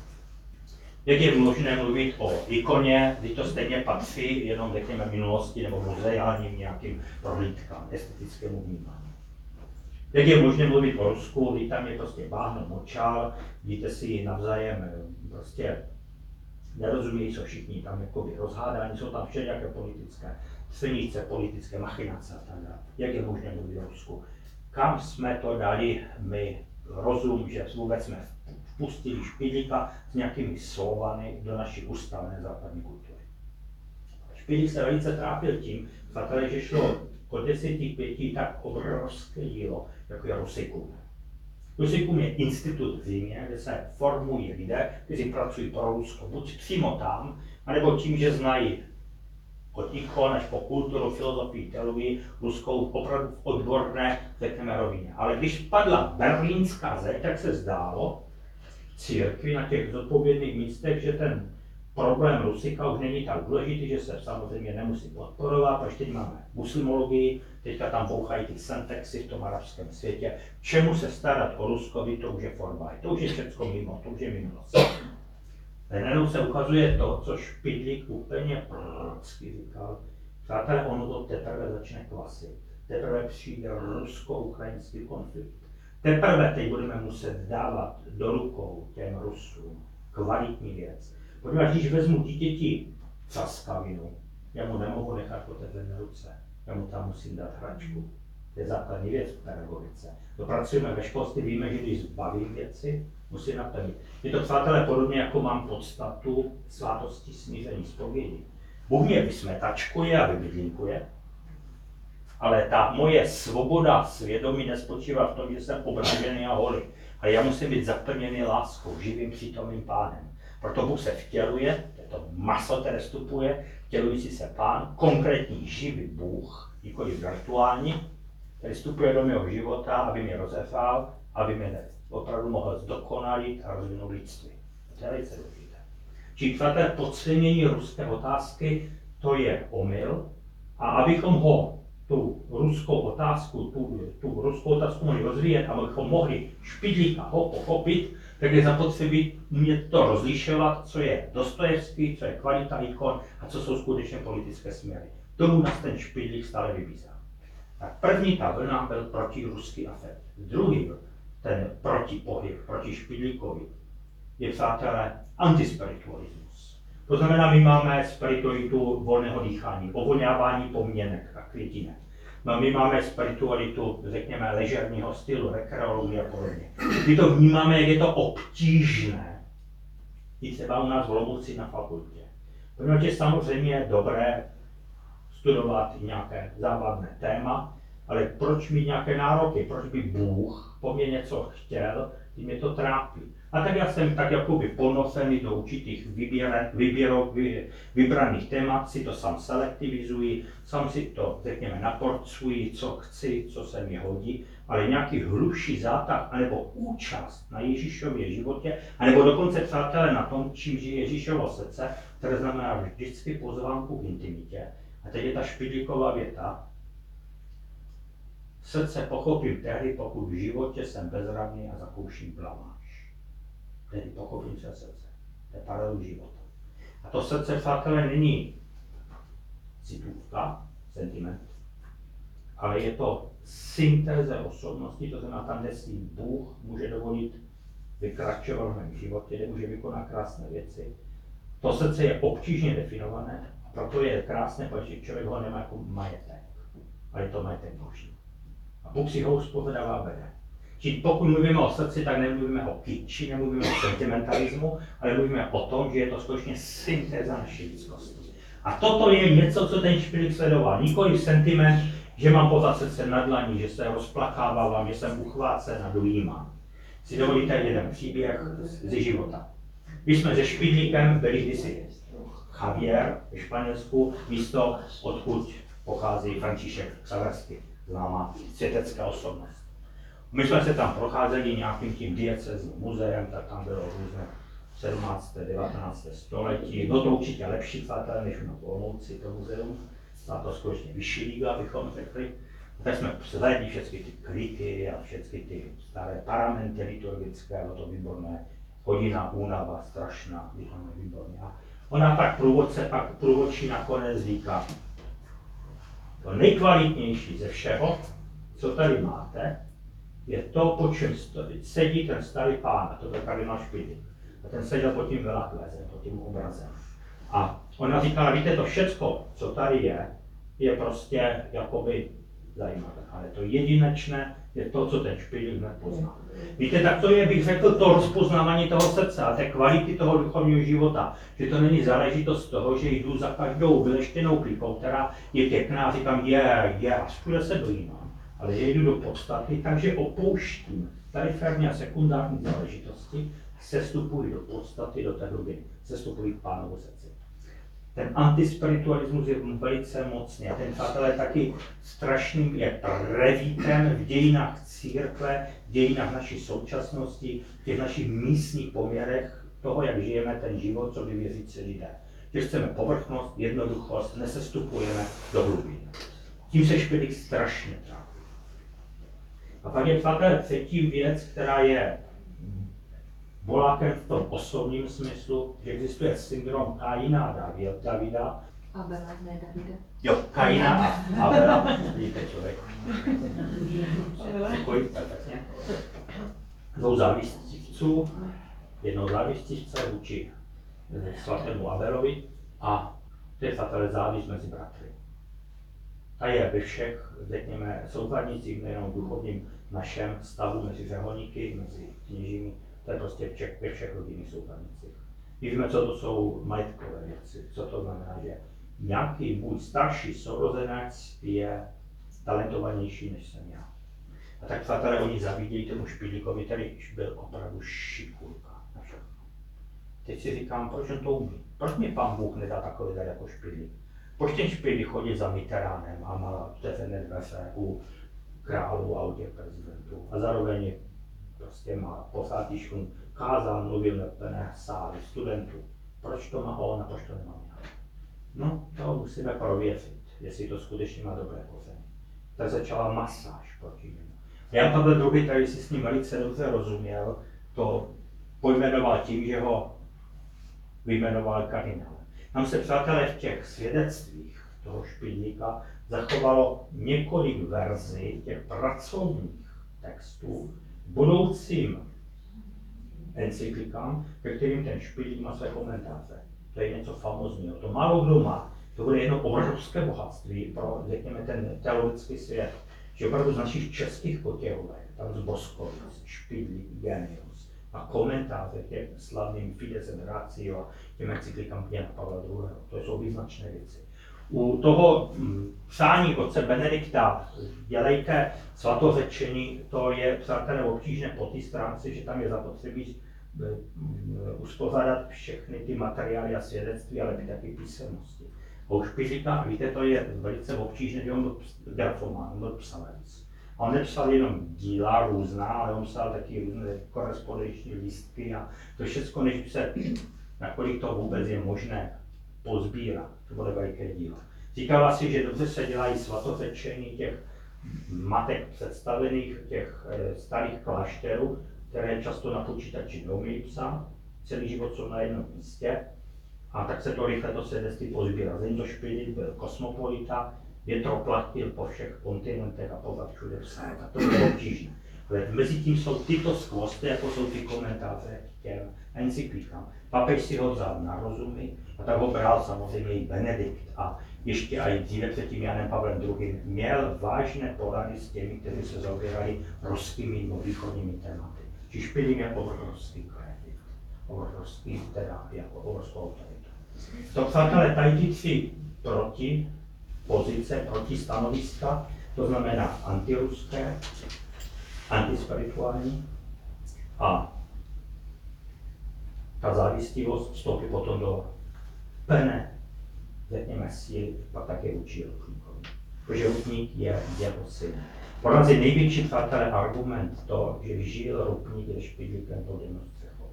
Jak je možné mluvit o ikoně, když to stejně patří jenom řekněme minulosti nebo muzeálním nějakým prohlídkám, estetickému vnímání. Jak je možné mluvit o Rusku, když tam je prostě báhno močál, vidíte si navzájem prostě nerozumí se všichni tam jakoby rozhádání, jsou tam všelijaké politické silnice, politické machinace a tak dále. Jak je možné mluvit o Rusku? Kam jsme to dali my rozum, že vůbec jsme vpustili špidlíka s nějakými slovami do naší ustavené západní kultury. Špidlík se velice trápil tím, přátelé, že šlo o deseti pěti tak obrovské dílo, jako je Rusikum. Rusikum je institut v zimě, kde se formují lidé, kteří pracují pro Rusko, buď přímo tam, anebo tím, že znají od ikon až po kulturu, filozofii, teologii, ruskou opravdu v odborné, řekneme, rovině. Ale když padla berlínská zeď, tak se zdálo církvi na těch zodpovědných místech, že ten problém Rusika už není tak důležitý, že se samozřejmě nemusí podporovat, protože teď máme muslimologii, teďka tam bouchají ty sentexy v tom arabském světě. Čemu se starat o Ruskovi, to už je forma, to už je všechno mimo, to už je minulost. Najednou se ukazuje to, co Špidlík úplně prorocky říkal. Přátelé, ono to teprve začne klasit. Teprve přijde rusko-ukrajinský konflikt. Teprve teď budeme muset dávat do rukou těm Rusům kvalitní věc. Poněvadž když vezmu dítěti caskavinu, já mu nemohu nechat otevřené ruce. Já mu tam musím dát hračku. To je základní věc v pedagogice. Dopracujeme ve školství, víme, že když zbavím věci, musí naplnit. Je to, přátelé, podobně jako mám podstatu svátosti smíření zpovědi. Bůh mě vysmetačkuje a vybydlinkuje, ale ta moje svoboda svědomí nespočívá v tom, že jsem obražený a holý. Ale já musím být zaplněný láskou, živým přítomným pánem. Proto Bůh se vtěluje, to je to maso, které vstupuje, vtělující se pán, konkrétní živý Bůh, nikoli virtuální, který vstupuje do mého života, aby mě rozefal, aby mě opravdu mohl zdokonalit a rozvinout lidství. To je velice důležité. Čili přátelé, podcenění ruské otázky, to je omyl. A abychom ho, tu ruskou otázku, tu, tu ruskou otázku mohli rozvíjet, abychom mohli špidlíka ho pochopit, tak je zapotřebí umět to rozlišovat, co je Dostojevský, co je kvalita ikon a co jsou skutečně politické směry. Tomu nás ten špidlík stále vybízá. Tak první ta vlna byl protiruský afekt. Druhý ten protipohyb, proti špidlíkovi, je přátelé antispiritualismus. To znamená, my máme spiritualitu volného dýchání, ovoňávání poměnek a květinek. No, my máme spiritualitu, řekněme, ležerního stylu, rekreologii a podobně. My to vnímáme, jak je to obtížné. I třeba u nás v Lomuci na fakultě. Protože je samozřejmě dobré studovat nějaké závadné téma, ale proč mít nějaké nároky, proč by Bůh po mně něco chtěl, tím mě to trápí. A tak já jsem tak jakoby ponosený do určitých vyběre, vyběro, vy, vybraných témat, si to sám selektivizuji, sám si to, řekněme, naporcuji, co chci, co se mi hodí, ale nějaký hluší zátah, anebo účast na Ježíšově životě, anebo dokonce přátelé na tom, čím žije Ježíšovo srdce, které znamená vždycky pozvánku k intimitě. A teď je ta špidlíková věta, Srdce pochopím tehdy, pokud v životě jsem bezradný a zakouším blamáž. Tedy pochopím své srdce. To je paralel života. A to srdce, přátelé, není citůvka, sentiment, ale je to syntéze osobnosti, to znamená tam, kde si Bůh může dovolit vykračovat v mém životě, kde může vykonat krásné věci. To srdce je obtížně definované a proto je krásné, protože člověk ho nemá jako majetek, ale je to majetek boží. A Bůh si ho uspovedává bere. Čili pokud mluvíme o srdci, tak nemluvíme o kyči, nemluvíme o sentimentalismu, ale mluvíme o tom, že je to skutečně syntéza naší lidskosti. A toto je něco, co ten špilik sledoval. Nikoli sentiment, že mám pořád srdce na dlaní, že se rozplakávám, že jsem uchvácen a dojímám. Si dovolíte jeden příběh ze života. My jsme se Špidlíkem byli kdysi Javier ve Španělsku, místo, odkud pochází František Xaversky známá světecká osobnost. My jsme se tam procházeli nějakým tím diecezním muzeem, tak tam bylo různé 17. 19. století. Bylo to určitě lepší, přátelé, než na Olomouci, to muzeum. Byla to skutečně vyšší liga, bychom řekli. Tak jsme zhlédli všechny ty kryty a všechny ty staré paramenty liturgické, bylo to výborné. Hodina únava, strašná, výborné, výborně. A ona pak průvodce, pak průvodčí nakonec říká, to nejkvalitnější ze všeho, co tady máte, je to, po čem sedí ten starý pán, a to je kardinál Špidl. A ten seděl pod tím velakvezem, pod tím obrazem. A ona říkala, víte, to všecko, co tady je, je prostě jakoby zajímavé. Ale to jedinečné je to, co ten špidl hned pozná. Víte, tak to je, bych řekl, to rozpoznávání toho srdce a té kvality toho duchovního života. Že to není záležitost toho, že jdu za každou vyleštěnou klipou, která je pěkná a říkám, je, je, a všude se dojímám. Ale jdu do podstaty, takže opouštím Periferní a sekundární záležitosti sestupují do podstaty, do té hlubiny, sestupují k pánovu srdci. Ten antispiritualismus je velice mocný a ten přátelé taky strašným je revítem v dějinách církve, v dějinách naší současnosti, v těch našich místních poměrech toho, jak žijeme ten život, co by věřící lidé. Že chceme povrchnost, jednoduchost, nesestupujeme do hlubin. Tím se špilík strašně trápí. A pak je přátelé třetí věc, která je volákem v tom osobním smyslu, že existuje syndrom Kaina a Davida. Abela, ne Davida. Jo, Kaina a Abela. Vidíte člověk. Děkuji, perfektně. Dvou závistivců, jednoho závistivce vůči svatému Abelovi a to je přátelé závist mezi bratry. A je ve všech, řekněme, soupadnicích, nejenom duchovním našem stavu mezi řeholníky, mezi kněžími, to je prostě všech, ve všech rodinných soupadnicích. Víme, co to jsou majetkové věci, co to znamená, že nějaký můj starší sourozenec je talentovanější než jsem já. A tak přátelé, oni zavídějí tomu špidlíkovi, který byl opravdu šikulka na všechno. Teď si říkám, proč on to umí? Proč mě pán Bůh nedá takový dar jako špidlík? Špidlík chodí za Mitteránem a má otevřené dveře u králu a u těch prezidentů a zároveň prostě má posádíšku, kázal, mluvil na plné sály studentů. Proč to má on a proč to nemám já? No, to musíme prověřit, jestli to skutečně má dobré kořeny. Tak začala masáž proti němu. Jan Pavel II, který si s ním velice dobře rozuměl, to pojmenoval tím, že ho vyjmenoval kardinál. Tam se, přátelé, v těch svědectvích toho špilníka zachovalo několik verzí těch pracovních textů, budoucím encyklikám, ke kterým ten špilík má své komentáře. To je něco famozního. To málo kdo má. To bude jedno obrovské bohatství pro, řekněme, ten teologický svět. Že opravdu z našich českých kotěhovek, tam z Boskovic, Špidlík, Genius a komentáře těm slavným Fidesem Ratio a těm encyklikám Jana Pavla II. To jsou význačné věci. U toho hm, psání otce Benedikta dělejte svatořečení, to je přátelé obtížné po té stránce, že tam je zapotřebí hm, uspořádat všechny ty materiály a svědectví, ale taky písemnosti. A už říká, víte, to je velice obtížné, že on byl grafomán, on byl psalec. On nepsal jenom díla různá, ale on psal taky různé korespondenční lístky a to všechno, než se, nakolik to vůbec je možné pozbírat. To bude veliké dílo. Říkala si, že dobře se dělají svatořečení těch matek představených, těch eh, starých klášterů, které často na počítači neumějí psát, celý život jsou na jednom místě, a tak se to rychle to svědectví pozbírá. Zení to byl kosmopolita, větroplatil po všech kontinentech a pozad všude psal. A to bylo obtížné. Ale mezi tím jsou tyto skvosty, jako jsou ty komentáře k těm encyklikám. Papež si ho vzal na rozumy a tak ho bral samozřejmě i Benedikt a ještě i dříve před tím Janem Pavlem II. měl vážné porady s těmi, kteří se zaobírali ruskými nebo východními tématy. Či Špilík jako obrovský kredit, obrovský teda jako obrovskou autoritu. To přátelé, tady tři proti pozice, proti stanoviska, to znamená antiruské, antispirituální a ta závistivost vstoupí potom do plné, řekněme, síly, pak také vůči Rupníkovi. Protože Rupník je jeho syn. Pro nás je největší přátelé argument to, že žil Rupník je špidlíkem pod jednou střechou.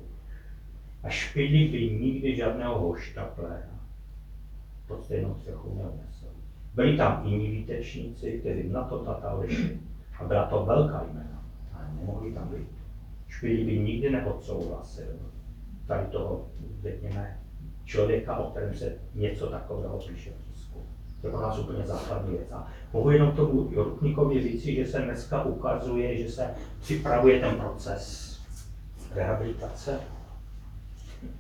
A špidlík by nikdy žádného hošta pléna pod stejnou střechou neunesl. Byli tam jiní výtečníci, kteří na to tatali a byla to velká jména, ale nemohli tam být. Špidlík by nikdy neodsouhlasil tady toho, řekněme, člověka, o kterém se něco takového píše v tisku. To je pro nás úplně základní věc. A mohu jenom tomu Jorkníkovi říci, že se dneska ukazuje, že se připravuje ten proces rehabilitace.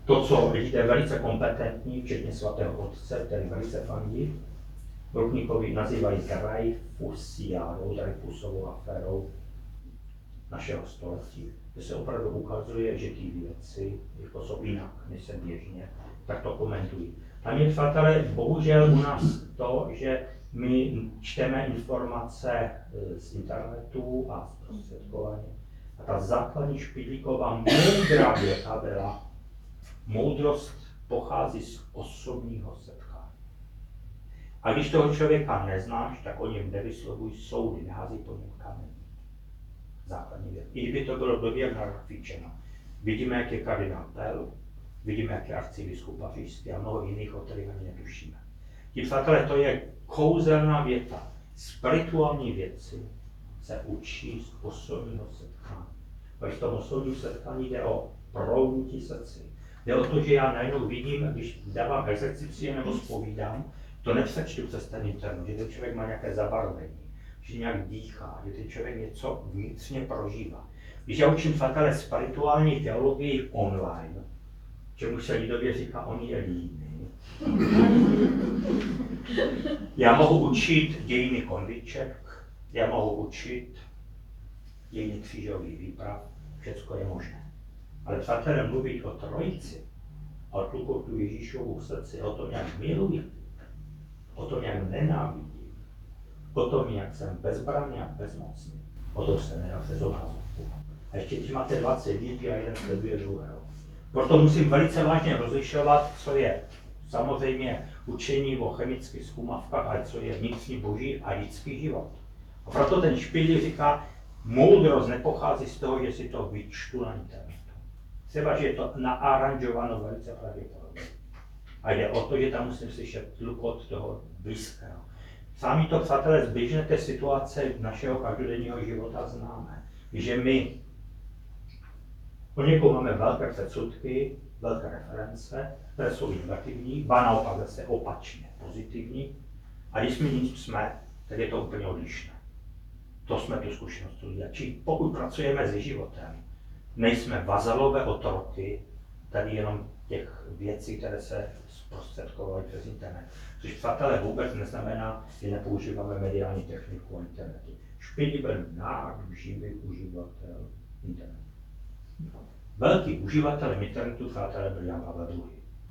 To, co lidé velice kompetentní, včetně svatého otce, který velice fandí, Rupníkovi nazývají Dreyfusiádou, Dreyfusovou aférou našeho století, kde se opravdu ukazuje, že ty věci jako jsou jinak, než se běžně tak to komentují. Tam je, přátelé, bohužel u nás to, že my čteme informace e, z internetu a zprostředkovaně A ta základní špidlíková moudrá věta byla, moudrost pochází z osobního setkání. A když toho člověka neznáš, tak o něm nevyslovuj soudy, nehází po něm kamen. Základní věc. I kdyby to bylo blbě narfičeno. Vidíme, jak je kardinál Pell, vidíme, jak je arcibiskup pařížský a mnoho jiných, o kterých ani netušíme. Tím přátelé, to je kouzelná věta. Spirituální věci se učí z osobního setkání. Když to osobní setkání jde o proudnutí srdci. Jde o to, že já najednou vidím, když dávám exercici nebo spovídám, to nepřečtu přes ten internet, že ten člověk má nějaké zabarvení, že nějak dýchá, že ten člověk něco vnitřně prožívá. Když já učím fatale spirituální teologii online, čemu se lidově říká, on je líný. Já mohu učit dějiny konviček, já mohu učit dějiny křížových výprav, všechno je možné. Ale přátelé, mluvit o trojici, o tu Ježíšovu srdci, o tom, jak miluji, o tom, jak nenávidím, o tom, jak jsem bezbranný a bezmocný, o tom se nedá přes obrazovku. A ještě když máte 20 lidí a jeden sleduje druhého. Proto musím velice vážně rozlišovat, co je samozřejmě učení o chemických zkumavkách, ale co je vnitřní boží a lidský život. A proto ten špilí říká, moudrost nepochází z toho, že si to vyčtu na internetu. Třeba, že je to naaranžováno velice pravděpodobně. A jde o to, že tam musím slyšet tlukot toho blízkého. Sami to, přátelé, z běžné té situace našeho každodenního života známe. Že my o někoho máme velké předsudky, velké reference, které jsou negativní, ba naopak zase opačně pozitivní. A když my nic jsme, tak je to úplně odlišné. To jsme tu zkušenost lidí. Čili pokud pracujeme se životem, nejsme vazalové otroky, tady jenom těch věcí, které se zprostředkovaly přes internet. Což přátelé vůbec neznamená, že nepoužíváme mediální techniku a internetu. Špinný byl živý uživatel internetu. Velký uživatel internetu, přátelé, byl Jan Pavel II.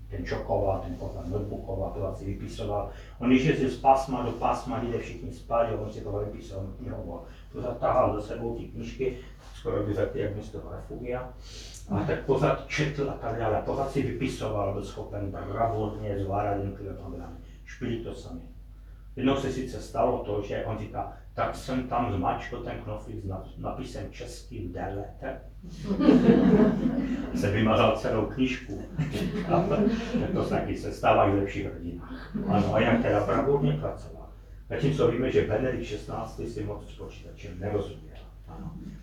Ten čokoval, ten pořád notebookoval, pořád si vypisoval. On když jezdil z pásma do pásma, lidé všichni spali, on si to vypisoval, knihoval. Pořád tahal za sebou ty knížky, skoro by řekl, jak město refugia a tak pořád četl a tak dále. Pořád si vypisoval, byl schopen bravurně zvládat jednotlivé programy. Špili to sami. Jednou se sice stalo to, že on říká, tak jsem tam zmačkl ten knoflík s napisem český delete. [laughs] se vymazal celou knižku. [laughs] to taky se stávají v lepších rodinách. Ano, a jak teda bravurně pracoval. Zatímco víme, že Benedikt 16. si moc s počítačem nerozuměl.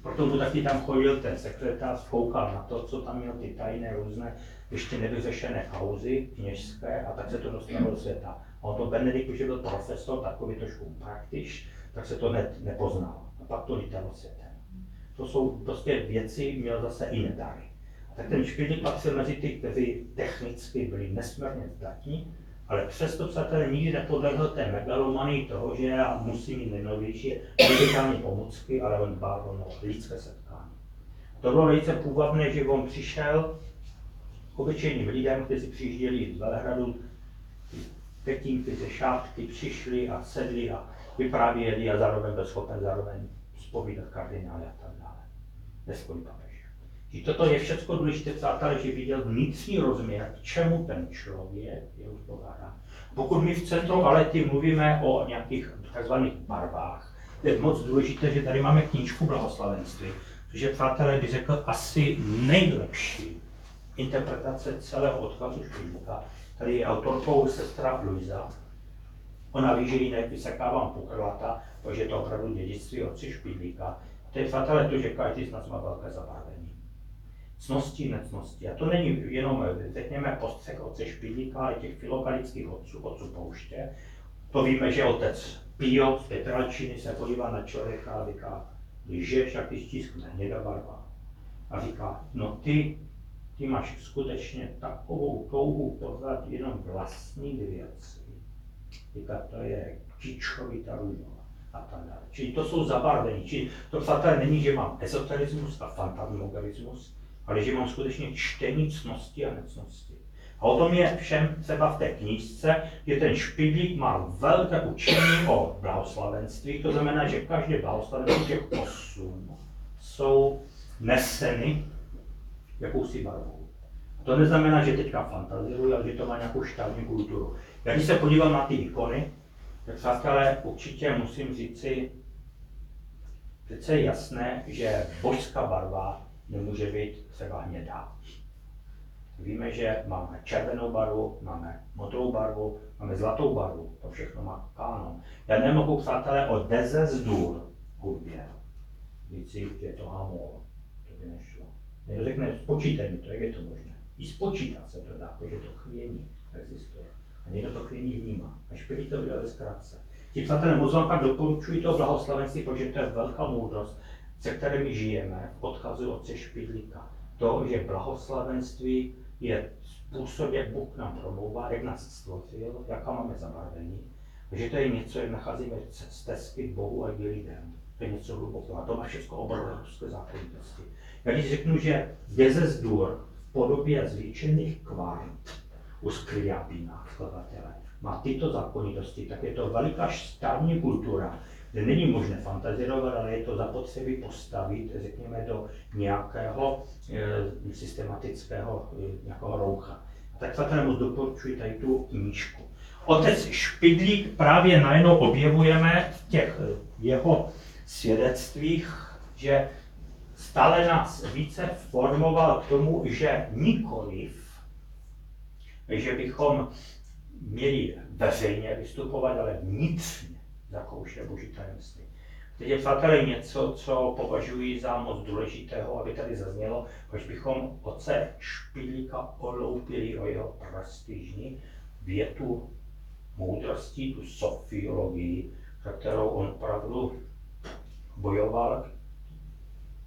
Proto mu taky tam chodil ten sekretář, koukal na to, co tam měl ty tajné různé, ještě nevyřešené kauzy kněžské a tak se to dostalo do světa. A on to Benedikt, už byl profesor, takový trošku praktiš, tak se to ne, nepoznal. A pak to lítalo světem. To jsou prostě věci, měl zase i nedary. A tak ten Špidlík patřil mezi ty, kteří technicky byli nesmírně zdatní, ale přesto přátelé nikdy nepodlehl té megalomanii toho, že já musím mít nejnovější digitální pomůcky, ale on dbal o lidské setkání. To bylo velice půvabné, že on přišel k obyčejným lidem, kteří přijížděli z Velehradu, petínky ze šátky, přišli a sedli a vyprávěli a zároveň byl schopen zároveň spovídat kardinály a tak dále. Neskolí papež. I toto je všechno důležité, přátelé, že viděl vnitřní rozměr, k čemu ten člověk je uspořádán. Pokud my v centru Alety mluvíme o nějakých tzv. barvách, je moc důležité, že tady máme knížku blahoslavenství, je, přátelé, by řekl, asi nejlepší interpretace celého odkazu Špilíka. Tady je autorkou sestra Luisa. Ona ví, že ji nevysekávám pokrvata, protože je to opravdu dědictví otce Špidlíka. To je fatale to, že každý z nás má velké zabarvení cnosti, necnosti. A to není jenom, řekněme, postřeh otce Špidlíka, ale těch filokalických otců, otců pouště. To víme, že otec Pio z Petralčiny se podívá na člověka a říká, lžeš, jak ty stiskne hnědá barva. A říká, no ty, ty máš skutečně takovou touhu poznat jenom vlastní věci. Říká, to je kičovitá růžová a tak dále. Čili to jsou zabarvení. Čili to fatal není, že mám ezoterismus a fantasmogalismus, ale že mám skutečně čtení cnosti a necnosti. A o tom je všem třeba v té knížce, že ten špidlík má velké učení o blahoslavenství, to znamená, že každé blahoslavenství těch osm jsou neseny jakousi barvou. To neznamená, že teďka fantaziruji, ale že to má nějakou štávní kulturu. Já když se podívám na ty ikony, tak přátelé, určitě musím říci, přece je jasné, že božská barva nemůže být třeba hnědá. Víme, že máme červenou barvu, máme modrou barvu, máme zlatou barvu, to všechno má kánon. Já nemohu, přátelé, o deze z dur hudbě říci, že je to amol. To by nešlo. Někdo řekne, spočítej mi to, jak je to možné. I spočítat se to dá, protože to chvění existuje. A někdo to chvění vnímá. A špilí to udělali zkrátce. Ti přátelé, moc vám to blahoslavenství, protože to je velká moudrost, se kterými žijeme v odkazu otce Špidlíka. To, že blahoslavenství je způsob, jak Bůh nám promlouvá, jak nás stvořil, jaká máme zabarvení, že to je něco, jak nacházíme stezky k Bohu a k lidem. To je něco hlubokého. A to má všechno obrovské zákonitosti. Já když řeknu, že Jezesdur v podobě zvětšených kvant u Skriabina, skladatele, má tyto zákonitosti, tak je to veliká stavní kultura, kde není možné fantazirovat, ale je to zapotřebí postavit, řekněme, do nějakého e, systematického e, nějakého roucha. A tak se moc doporučuji tady tu knížku. Otec Špidlík právě najednou objevujeme v těch e, jeho svědectvích, že stále nás více formoval k tomu, že nikoliv, že bychom měli veřejně vystupovat, ale vnitřně zakoušet Boží tajemství. Teď je přátelé něco, co považuji za moc důležitého, aby tady zaznělo, až bychom oce Špilíka oloupili o jeho prestižní větu moudrosti, tu sofiologii, kterou on opravdu bojoval,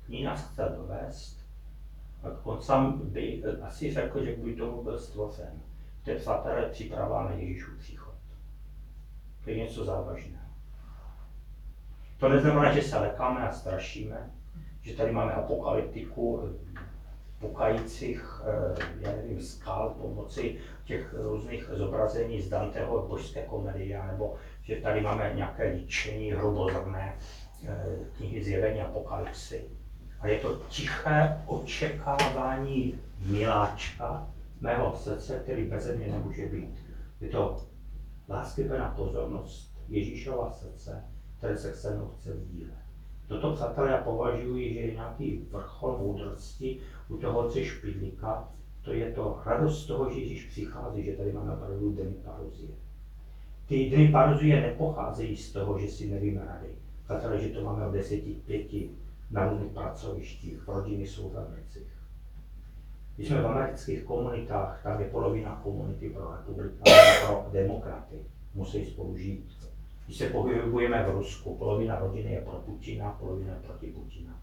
k ní nás chce dovést, tak on sám by asi řekl, že by tomu byl stvořen. To je příprava na Ježíšův příchod. To je něco závažného. To neznamená, že se lekáme a strašíme, že tady máme apokalyptiku pukajících, eh, já nevím, skal pomoci těch různých zobrazení z Danteho božské komedie, nebo že tady máme nějaké líčení hrubozrné Eh, knihy Zjevení Apokalypsy. A je to tiché očekávání miláčka mého srdce, který bez mě nemůže být. Je to láskyplná pozornost Ježíšova srdce, které se se mnou chce sdílet. Toto, přátelé, já považuji, že je nějaký vrchol moudrosti u toho, co špidlíka, to je to radost toho, že Ježíš přichází, že tady máme opravdu dny paruzie. Ty dny paruzie nepocházejí z toho, že si nevíme rady Přátelé, že to máme od deseti, pěti na různých pracovištích, v rodinných. Když jsme v amerických komunitách, tam je polovina komunity pro republikány, pro demokraty. Musí spolu žít. Když se pohybujeme v Rusku, polovina rodiny je pro Putina, polovina je proti Putina.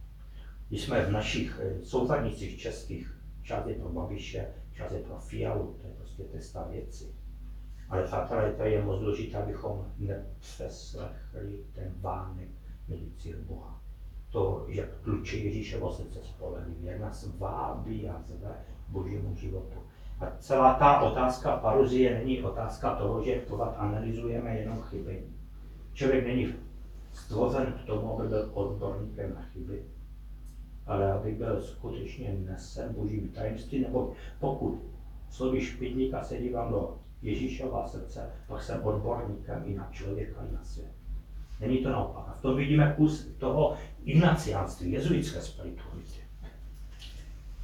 Když jsme v našich eh, souhrnicích českých, část je pro Babiše, část je pro Fialu, to je prostě testa věci. Ale přátelé, to je moc důležité, abychom nepřeslechli ten vánek milících Boha. To, jak tluče Ježíšovo srdce spolehlivě, jak nás vábí a zve božímu životu. A celá ta otázka paruzie není otázka toho, že pořád analyzujeme jenom chyby. Člověk není stvořen k tomu, aby byl odborníkem na chyby, ale aby byl skutečně nesen božím tajemství, nebo pokud slovy špidlíka se dívám do Ježíšova srdce, pak jsem odborníkem i na člověka, i na svět. Není to naopak. A v tom vidíme kus toho ignaciánství, jezuitské spirituality.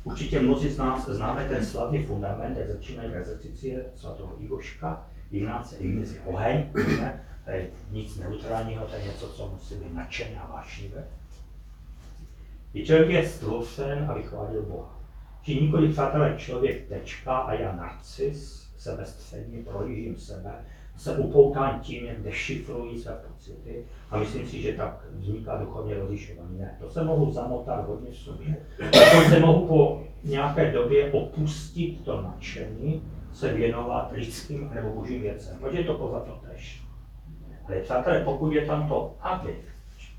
Určitě mnozí z nás známe ten slavný fundament, jak začínají exercicie svatého Igoška, Ignáce, Ignace, oheň, ne? to je nic neutrálního, to je něco, co musí být nadšené a vášnivé. I člověk je stvořen, aby chválil Boha. Či nikoli, přátelé, člověk tečka a já narcis, sebestřední, projížím sebe, se upoutám tím, jak dešifrují své pocity a myslím si, že tak vzniká duchovně rozlišování. Ne, to se mohu zamotat hodně v sobě. To se mohu po nějaké době opustit to nadšení, se věnovat lidským nebo božím věcem, protože je to pořád to tež. Ale přátelé, pokud je tam to aby,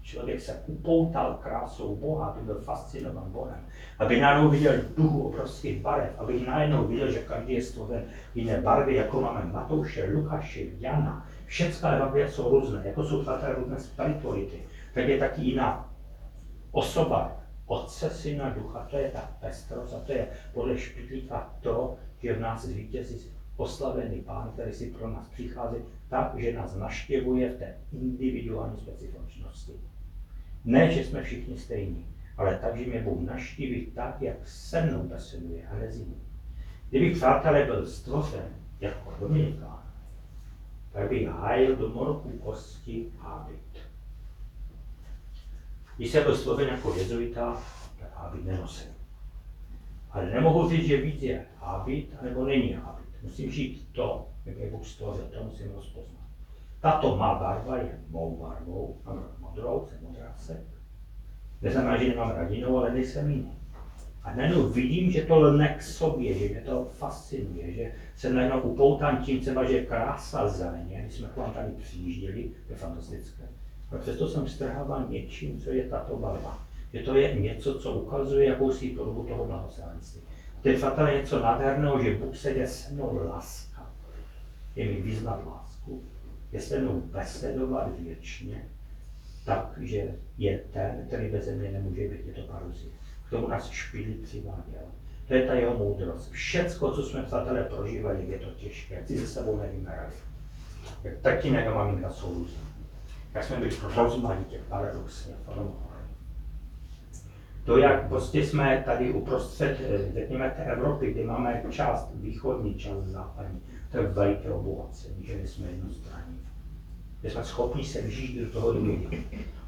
člověk se upoutal krásou Boha, aby byl fascinovan Bohem, aby najednou viděl duchu obrovských barev, aby najednou viděl, že každý je stvořen jiné barvy, jako máme Matouše, Lukáše, Jana. Všechna evangelia jsou různé, jako jsou přátelé různé spirituality. Tak je taky jiná osoba Otce, Syna, Ducha, to je ta pestrost a to je podle Špitlíka to, že v nás zvítězí oslavený Pán, který si pro nás přichází tak, že nás naštěvuje v té individuální specifičnosti. Ne, že jsme všichni stejní, ale tak, že mě Bůh naštíví tak, jak se mnou beseduje a nezimí. Kdyby přátelé byl stvořen jako Dominikán, tak by hájil do morku kosti hábit. Když jsem byl stvořen jako jezuita, tak hábit nenosil. Ale nemohu říct, že víc je hábit, nebo není hábit. Musím žít to, jak je Bůh stvořil, to musím rozpoznat. Tato má barva je mou barvou, mám modrou, jsem modrásek. Neznamená, že nemám radinou, ale nejsem jiný. A najednou vidím, že to lne k sobě, že mě to fascinuje, že jsem najednou upoután tím třeba, že krása zeleně, když jsme k vám tady přijížděli, to je fantastické. Ale přesto jsem strhával něčím, co je tato barva. Že to je něco, co ukazuje jakousi podobu toho blahoslavenství. To je fatale něco nádherného, že Bůh se jde se mnou láska. Je mi vyznat lásku, je se mnou besedovat věčně, takže je ten, který bez mě nemůže být, je to paruzie. K tomu nás špíli přiváděl. To je ta jeho moudrost. Všecko, co jsme přátelé prožívali, je to těžké. Jak si se sebou nevymérali. Jak tatínek a maminka jsou různí. Jak jsme byli rozmanitě, paradoxně, to, jak prostě jsme tady uprostřed, eh, řekněme, té Evropy, kde máme část východní, část západní, to je veliké obohacení, že jsme jednostranní. Že jsme schopni se vžít do toho druhého.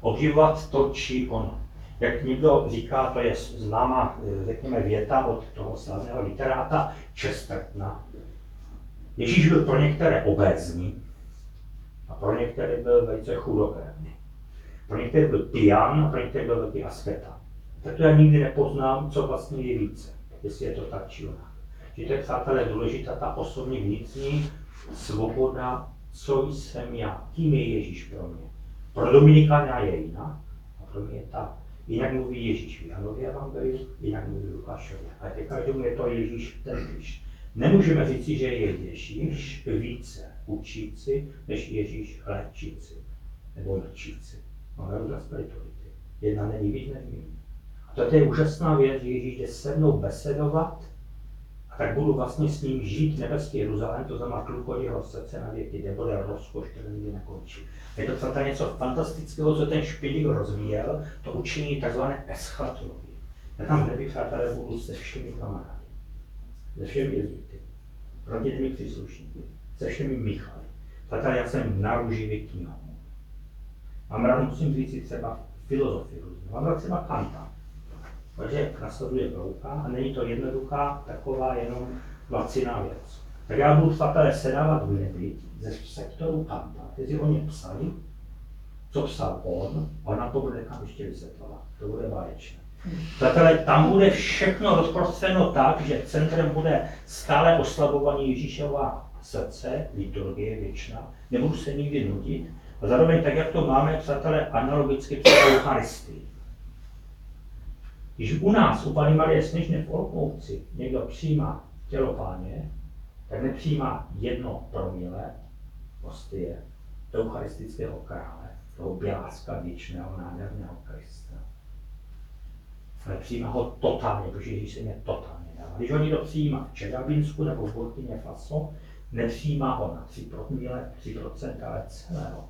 Obživovat to, či ono. Jak někdo říká, to je známá, řekněme, věta od toho slavného literáta Chestertona. Ježíš byl pro některé obézní a pro některé byl velice chudokrevný. Pro některé byl pijan a pro některé byl velký asketa tak to já nikdy nepoznám, co vlastně je více, jestli je to tak či onak. Že to je, přátelé, důležitá ta osobní vnitřní svoboda, co jsem já, tím je Ježíš pro mě. Pro Dominikána je jinak, a pro mě je tak. Jinak mluví Ježíš v Janově Evangeliu, jinak mluví Lukášově. A teď každému je to Ježíš ten když. Nemůžeme říct, že je Ježíš více učící, než Ježíš léčící, nebo léčící. Máme různé spirituality. Jedna není víc, než méně. To je úžasná věc, že Ježíš jde se mnou besedovat a tak budu vlastně s ním žít nebeský Jeruzalém, to znamená tlukot jeho srdce na věky, kde bude rozkoš, který nikdy nekončí. Je to celá něco fantastického, co ten špidík rozvíjel, to učení tzv. eschatologie. Já tam nebyl, přátelé, budu se všemi kamarády, se všemi jezuity, rodinými příslušníky, se všemi Michaly. Přátelé, já jsem naruživý knihu. Mám rád, musím říct třeba filozofii různou. Mám rád třeba Kanta. Takže nasleduje brouka a není to jednoduchá taková jenom laciná věc. Tak já budu fatelé sedávat v nebi ze sektoru Kanta, kteří o ně psali, co psal on, a na to bude tam ještě vysvětlovat. To bude báječné. Přátelé, tam bude všechno rozprostřeno tak, že centrem bude stále oslabovaní Ježíšova srdce, liturgie věčná, nebudu se nikdy nudit, a zároveň tak, jak to máme, přátelé, analogicky před Eucharistii. Když u nás, u Pany Marie Sněžné v Olomouci, někdo přijímá tělo páně, tak nepřijímá jedno promile hostie eucharistického krále, toho běláska věčného nádherného Krista. Ale přijímá ho totálně, protože Ježíš se mě totálně dává. Když ho někdo přijímá v Čedabinsku nebo v Burkině Faso, nepřijímá ho na 3 promile, 3%, ale celého.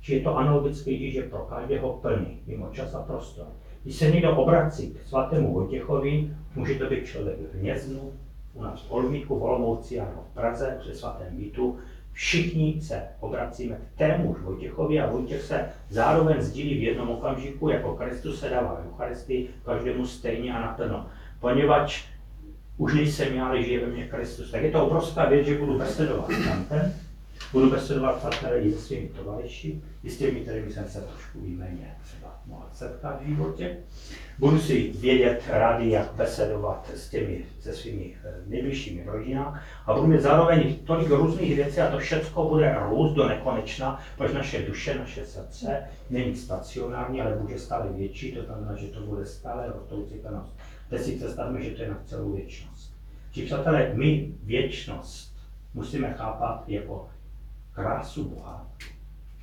Či je to analogické, že pro každého plný, mimo čas a prostor. Když se někdo obrací k svatému Vojtěchovi, může to být člověk v Hněznu, u nás v Olmíku, v Olomouci a v Praze, při svatém Vítu. Všichni se obracíme k tému Vojtěchovi a Vojtěch se zároveň sdílí v jednom okamžiku, jako Kristus se dává Eucharistii každému stejně a naplno. Poněvadž už nejsem já, ale žije ve mně Kristus. Tak je to obrovská věc, že budu besedovat s Kantem, budu besedovat partnery s svými tovaryši, i s těmi, kterými jsem se trošku výjmeně setkat v životě. Budu si vědět rádi, jak besedovat s těmi, se svými eh, nejbližšími rodinami a budu mít zároveň tolik různých věcí a to všechno bude růst do nekonečna, protože naše duše, naše srdce není stacionární, ale bude stále větší, to znamená, že to bude stále rostoucí plnost. Teď si představíme, že to je na celou věčnost. Či přátelé, my věčnost musíme chápat jako krásu Boha.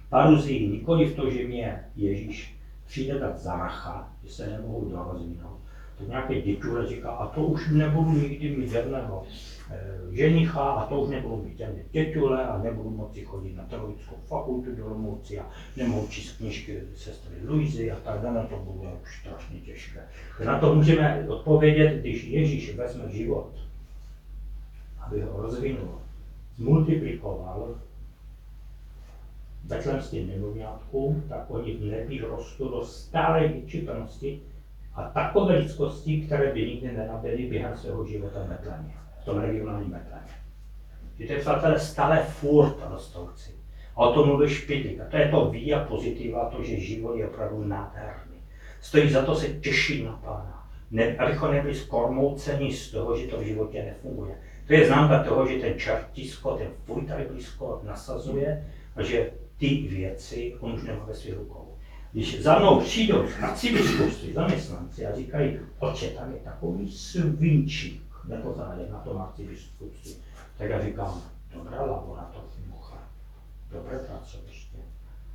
Paruzí nikoli v to, že mě Ježíš přijde tak zaracha, že se nemohou dorozvinout, tak nějaký děčure říká, a to už nebudu nikdy mít žádného e, ženicha, a to už nebudu mít žádné děťule, a nebudu moci chodit na teologickou fakultu do Olomouci, a nemohu číst knižky sestry Luizy a tak dále, to bude už strašně těžké. Na to můžeme odpovědět, když Ježíš vezme život, aby ho rozvinul, multiplikoval, betlemským nemovňátkům, tak oni v nebi rostou do stále větší plnosti a takové lidskosti, které by nikdy nenabili během svého života v Betlemě, v tom regionálním Betlemě. Že je přátelé stále furt rostoucí. A o tom mluví Špidlík. A to je to via pozitiva, to, že život je opravdu nádherný. Stojí za to se těšit na Pána. Ne, abychom nebyli skormouceni z toho, že to v životě nefunguje. To je známka toho, že ten čertisko, ten fuj tady blízko nasazuje a že ty věci on už nemá ve svých rukou. Když za mnou přijdou z arcibiskupství zaměstnanci a říkají, oče, tam je takový svinčík, nepoznaje na tom arcibiskupství, tak já říkám, dobrá laboratorní mucha, dobré pracoviště.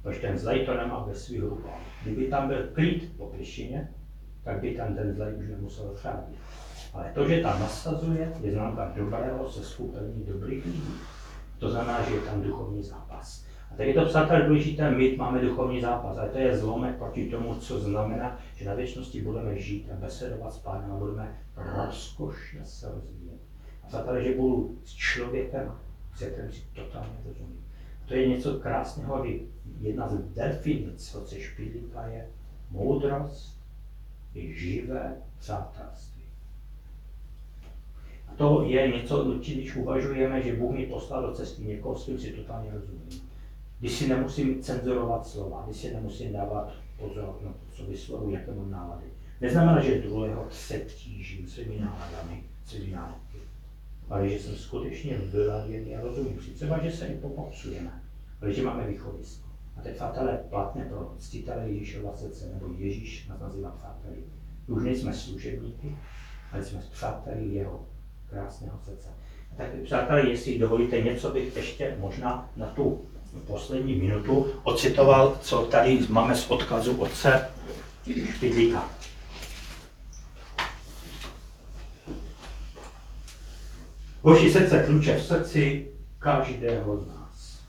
Protože ten zlej to nemá ve svých rukou. Kdyby tam byl klid po pěšině, tak by tam ten zlej už nemusel chránit. Ale to, že tam nasazuje, je známka dobrého se skupení dobrých lidí. To znamená, že je tam duchovní zápas. Tady je to přátelé důležité, my máme duchovní zápas, ale to je zlomek proti tomu, co znamená, že na věčnosti budeme žít a besedovat s pánem a budeme rozkošně se rozvíjet. A přátelé, že budu s člověkem, se kterým si totálně rozumím. To je něco krásného, jedna z definic co Špidlíka je moudrost i živé přátelství. A to je něco, když uvažujeme, že Bůh mi poslal do cesty někoho, s kým si totálně rozumím když si nemusím cenzurovat slova, když si nemusím dávat pozor na to, co vyslovu, jaké mám nálady. Neznamená, že druhého se tížím svými náladami, svými náladky, ale že jsem skutečně vyladěný a rozumím si. Třeba, že se i popopsujeme, ale že máme východisko. A teď přátelé platné pro ctitele Ježíšova srdce, nebo Ježíš nás nazývá přáteli. Už nejsme služebníky, ale jsme přáteli jeho krásného srdce. Tak přátelé, jestli dovolíte, něco bych ještě možná na tu poslední minutu ocitoval, co tady máme z odkazu otce Špidlíka. Boží srdce kluče v srdci každého z nás.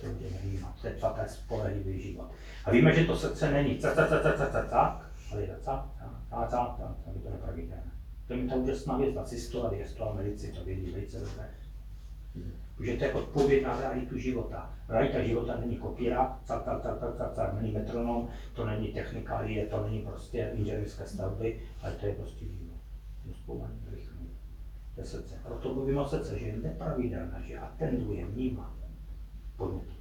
To je nevnímat, to je fakt spolehlivý život. A víme, že to srdce není tak, tak, tak, tak, tak, tak, ale je to tak, tak, tak, tak, tak, to nepravidlné. To je ta úžasná věc, nacisto a věsto a medici to vědí velice dobře. Protože to je odpověď na realitu života. Realita života není kopíra, car, car, car, car, car, car, není metronom, to není technikálie, to není prostě inženýrské stavby, ale to je prostě život. To zpomalý, rychlý. Je srdce. Proto mluvím o srdce, že je nepravidelné, že atenduje, vnímá podněty.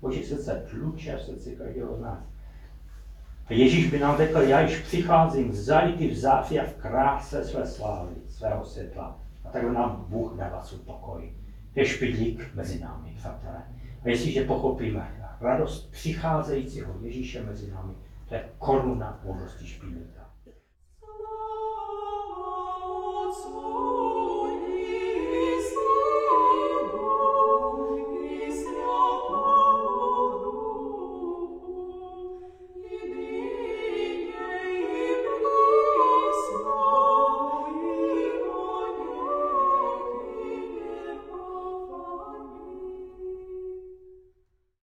Boží srdce tluče v srdci každého z nás. A Ježíš by nám řekl, já již přicházím zalitý v záfě a v kráse své slávy, svého světla. A tak nám Bůh dává svůj pokoj je špidlík mezi námi, přátelé. A jestliže pochopíme radost přicházejícího Ježíše mezi námi, to je koruna moudrosti špidlíka.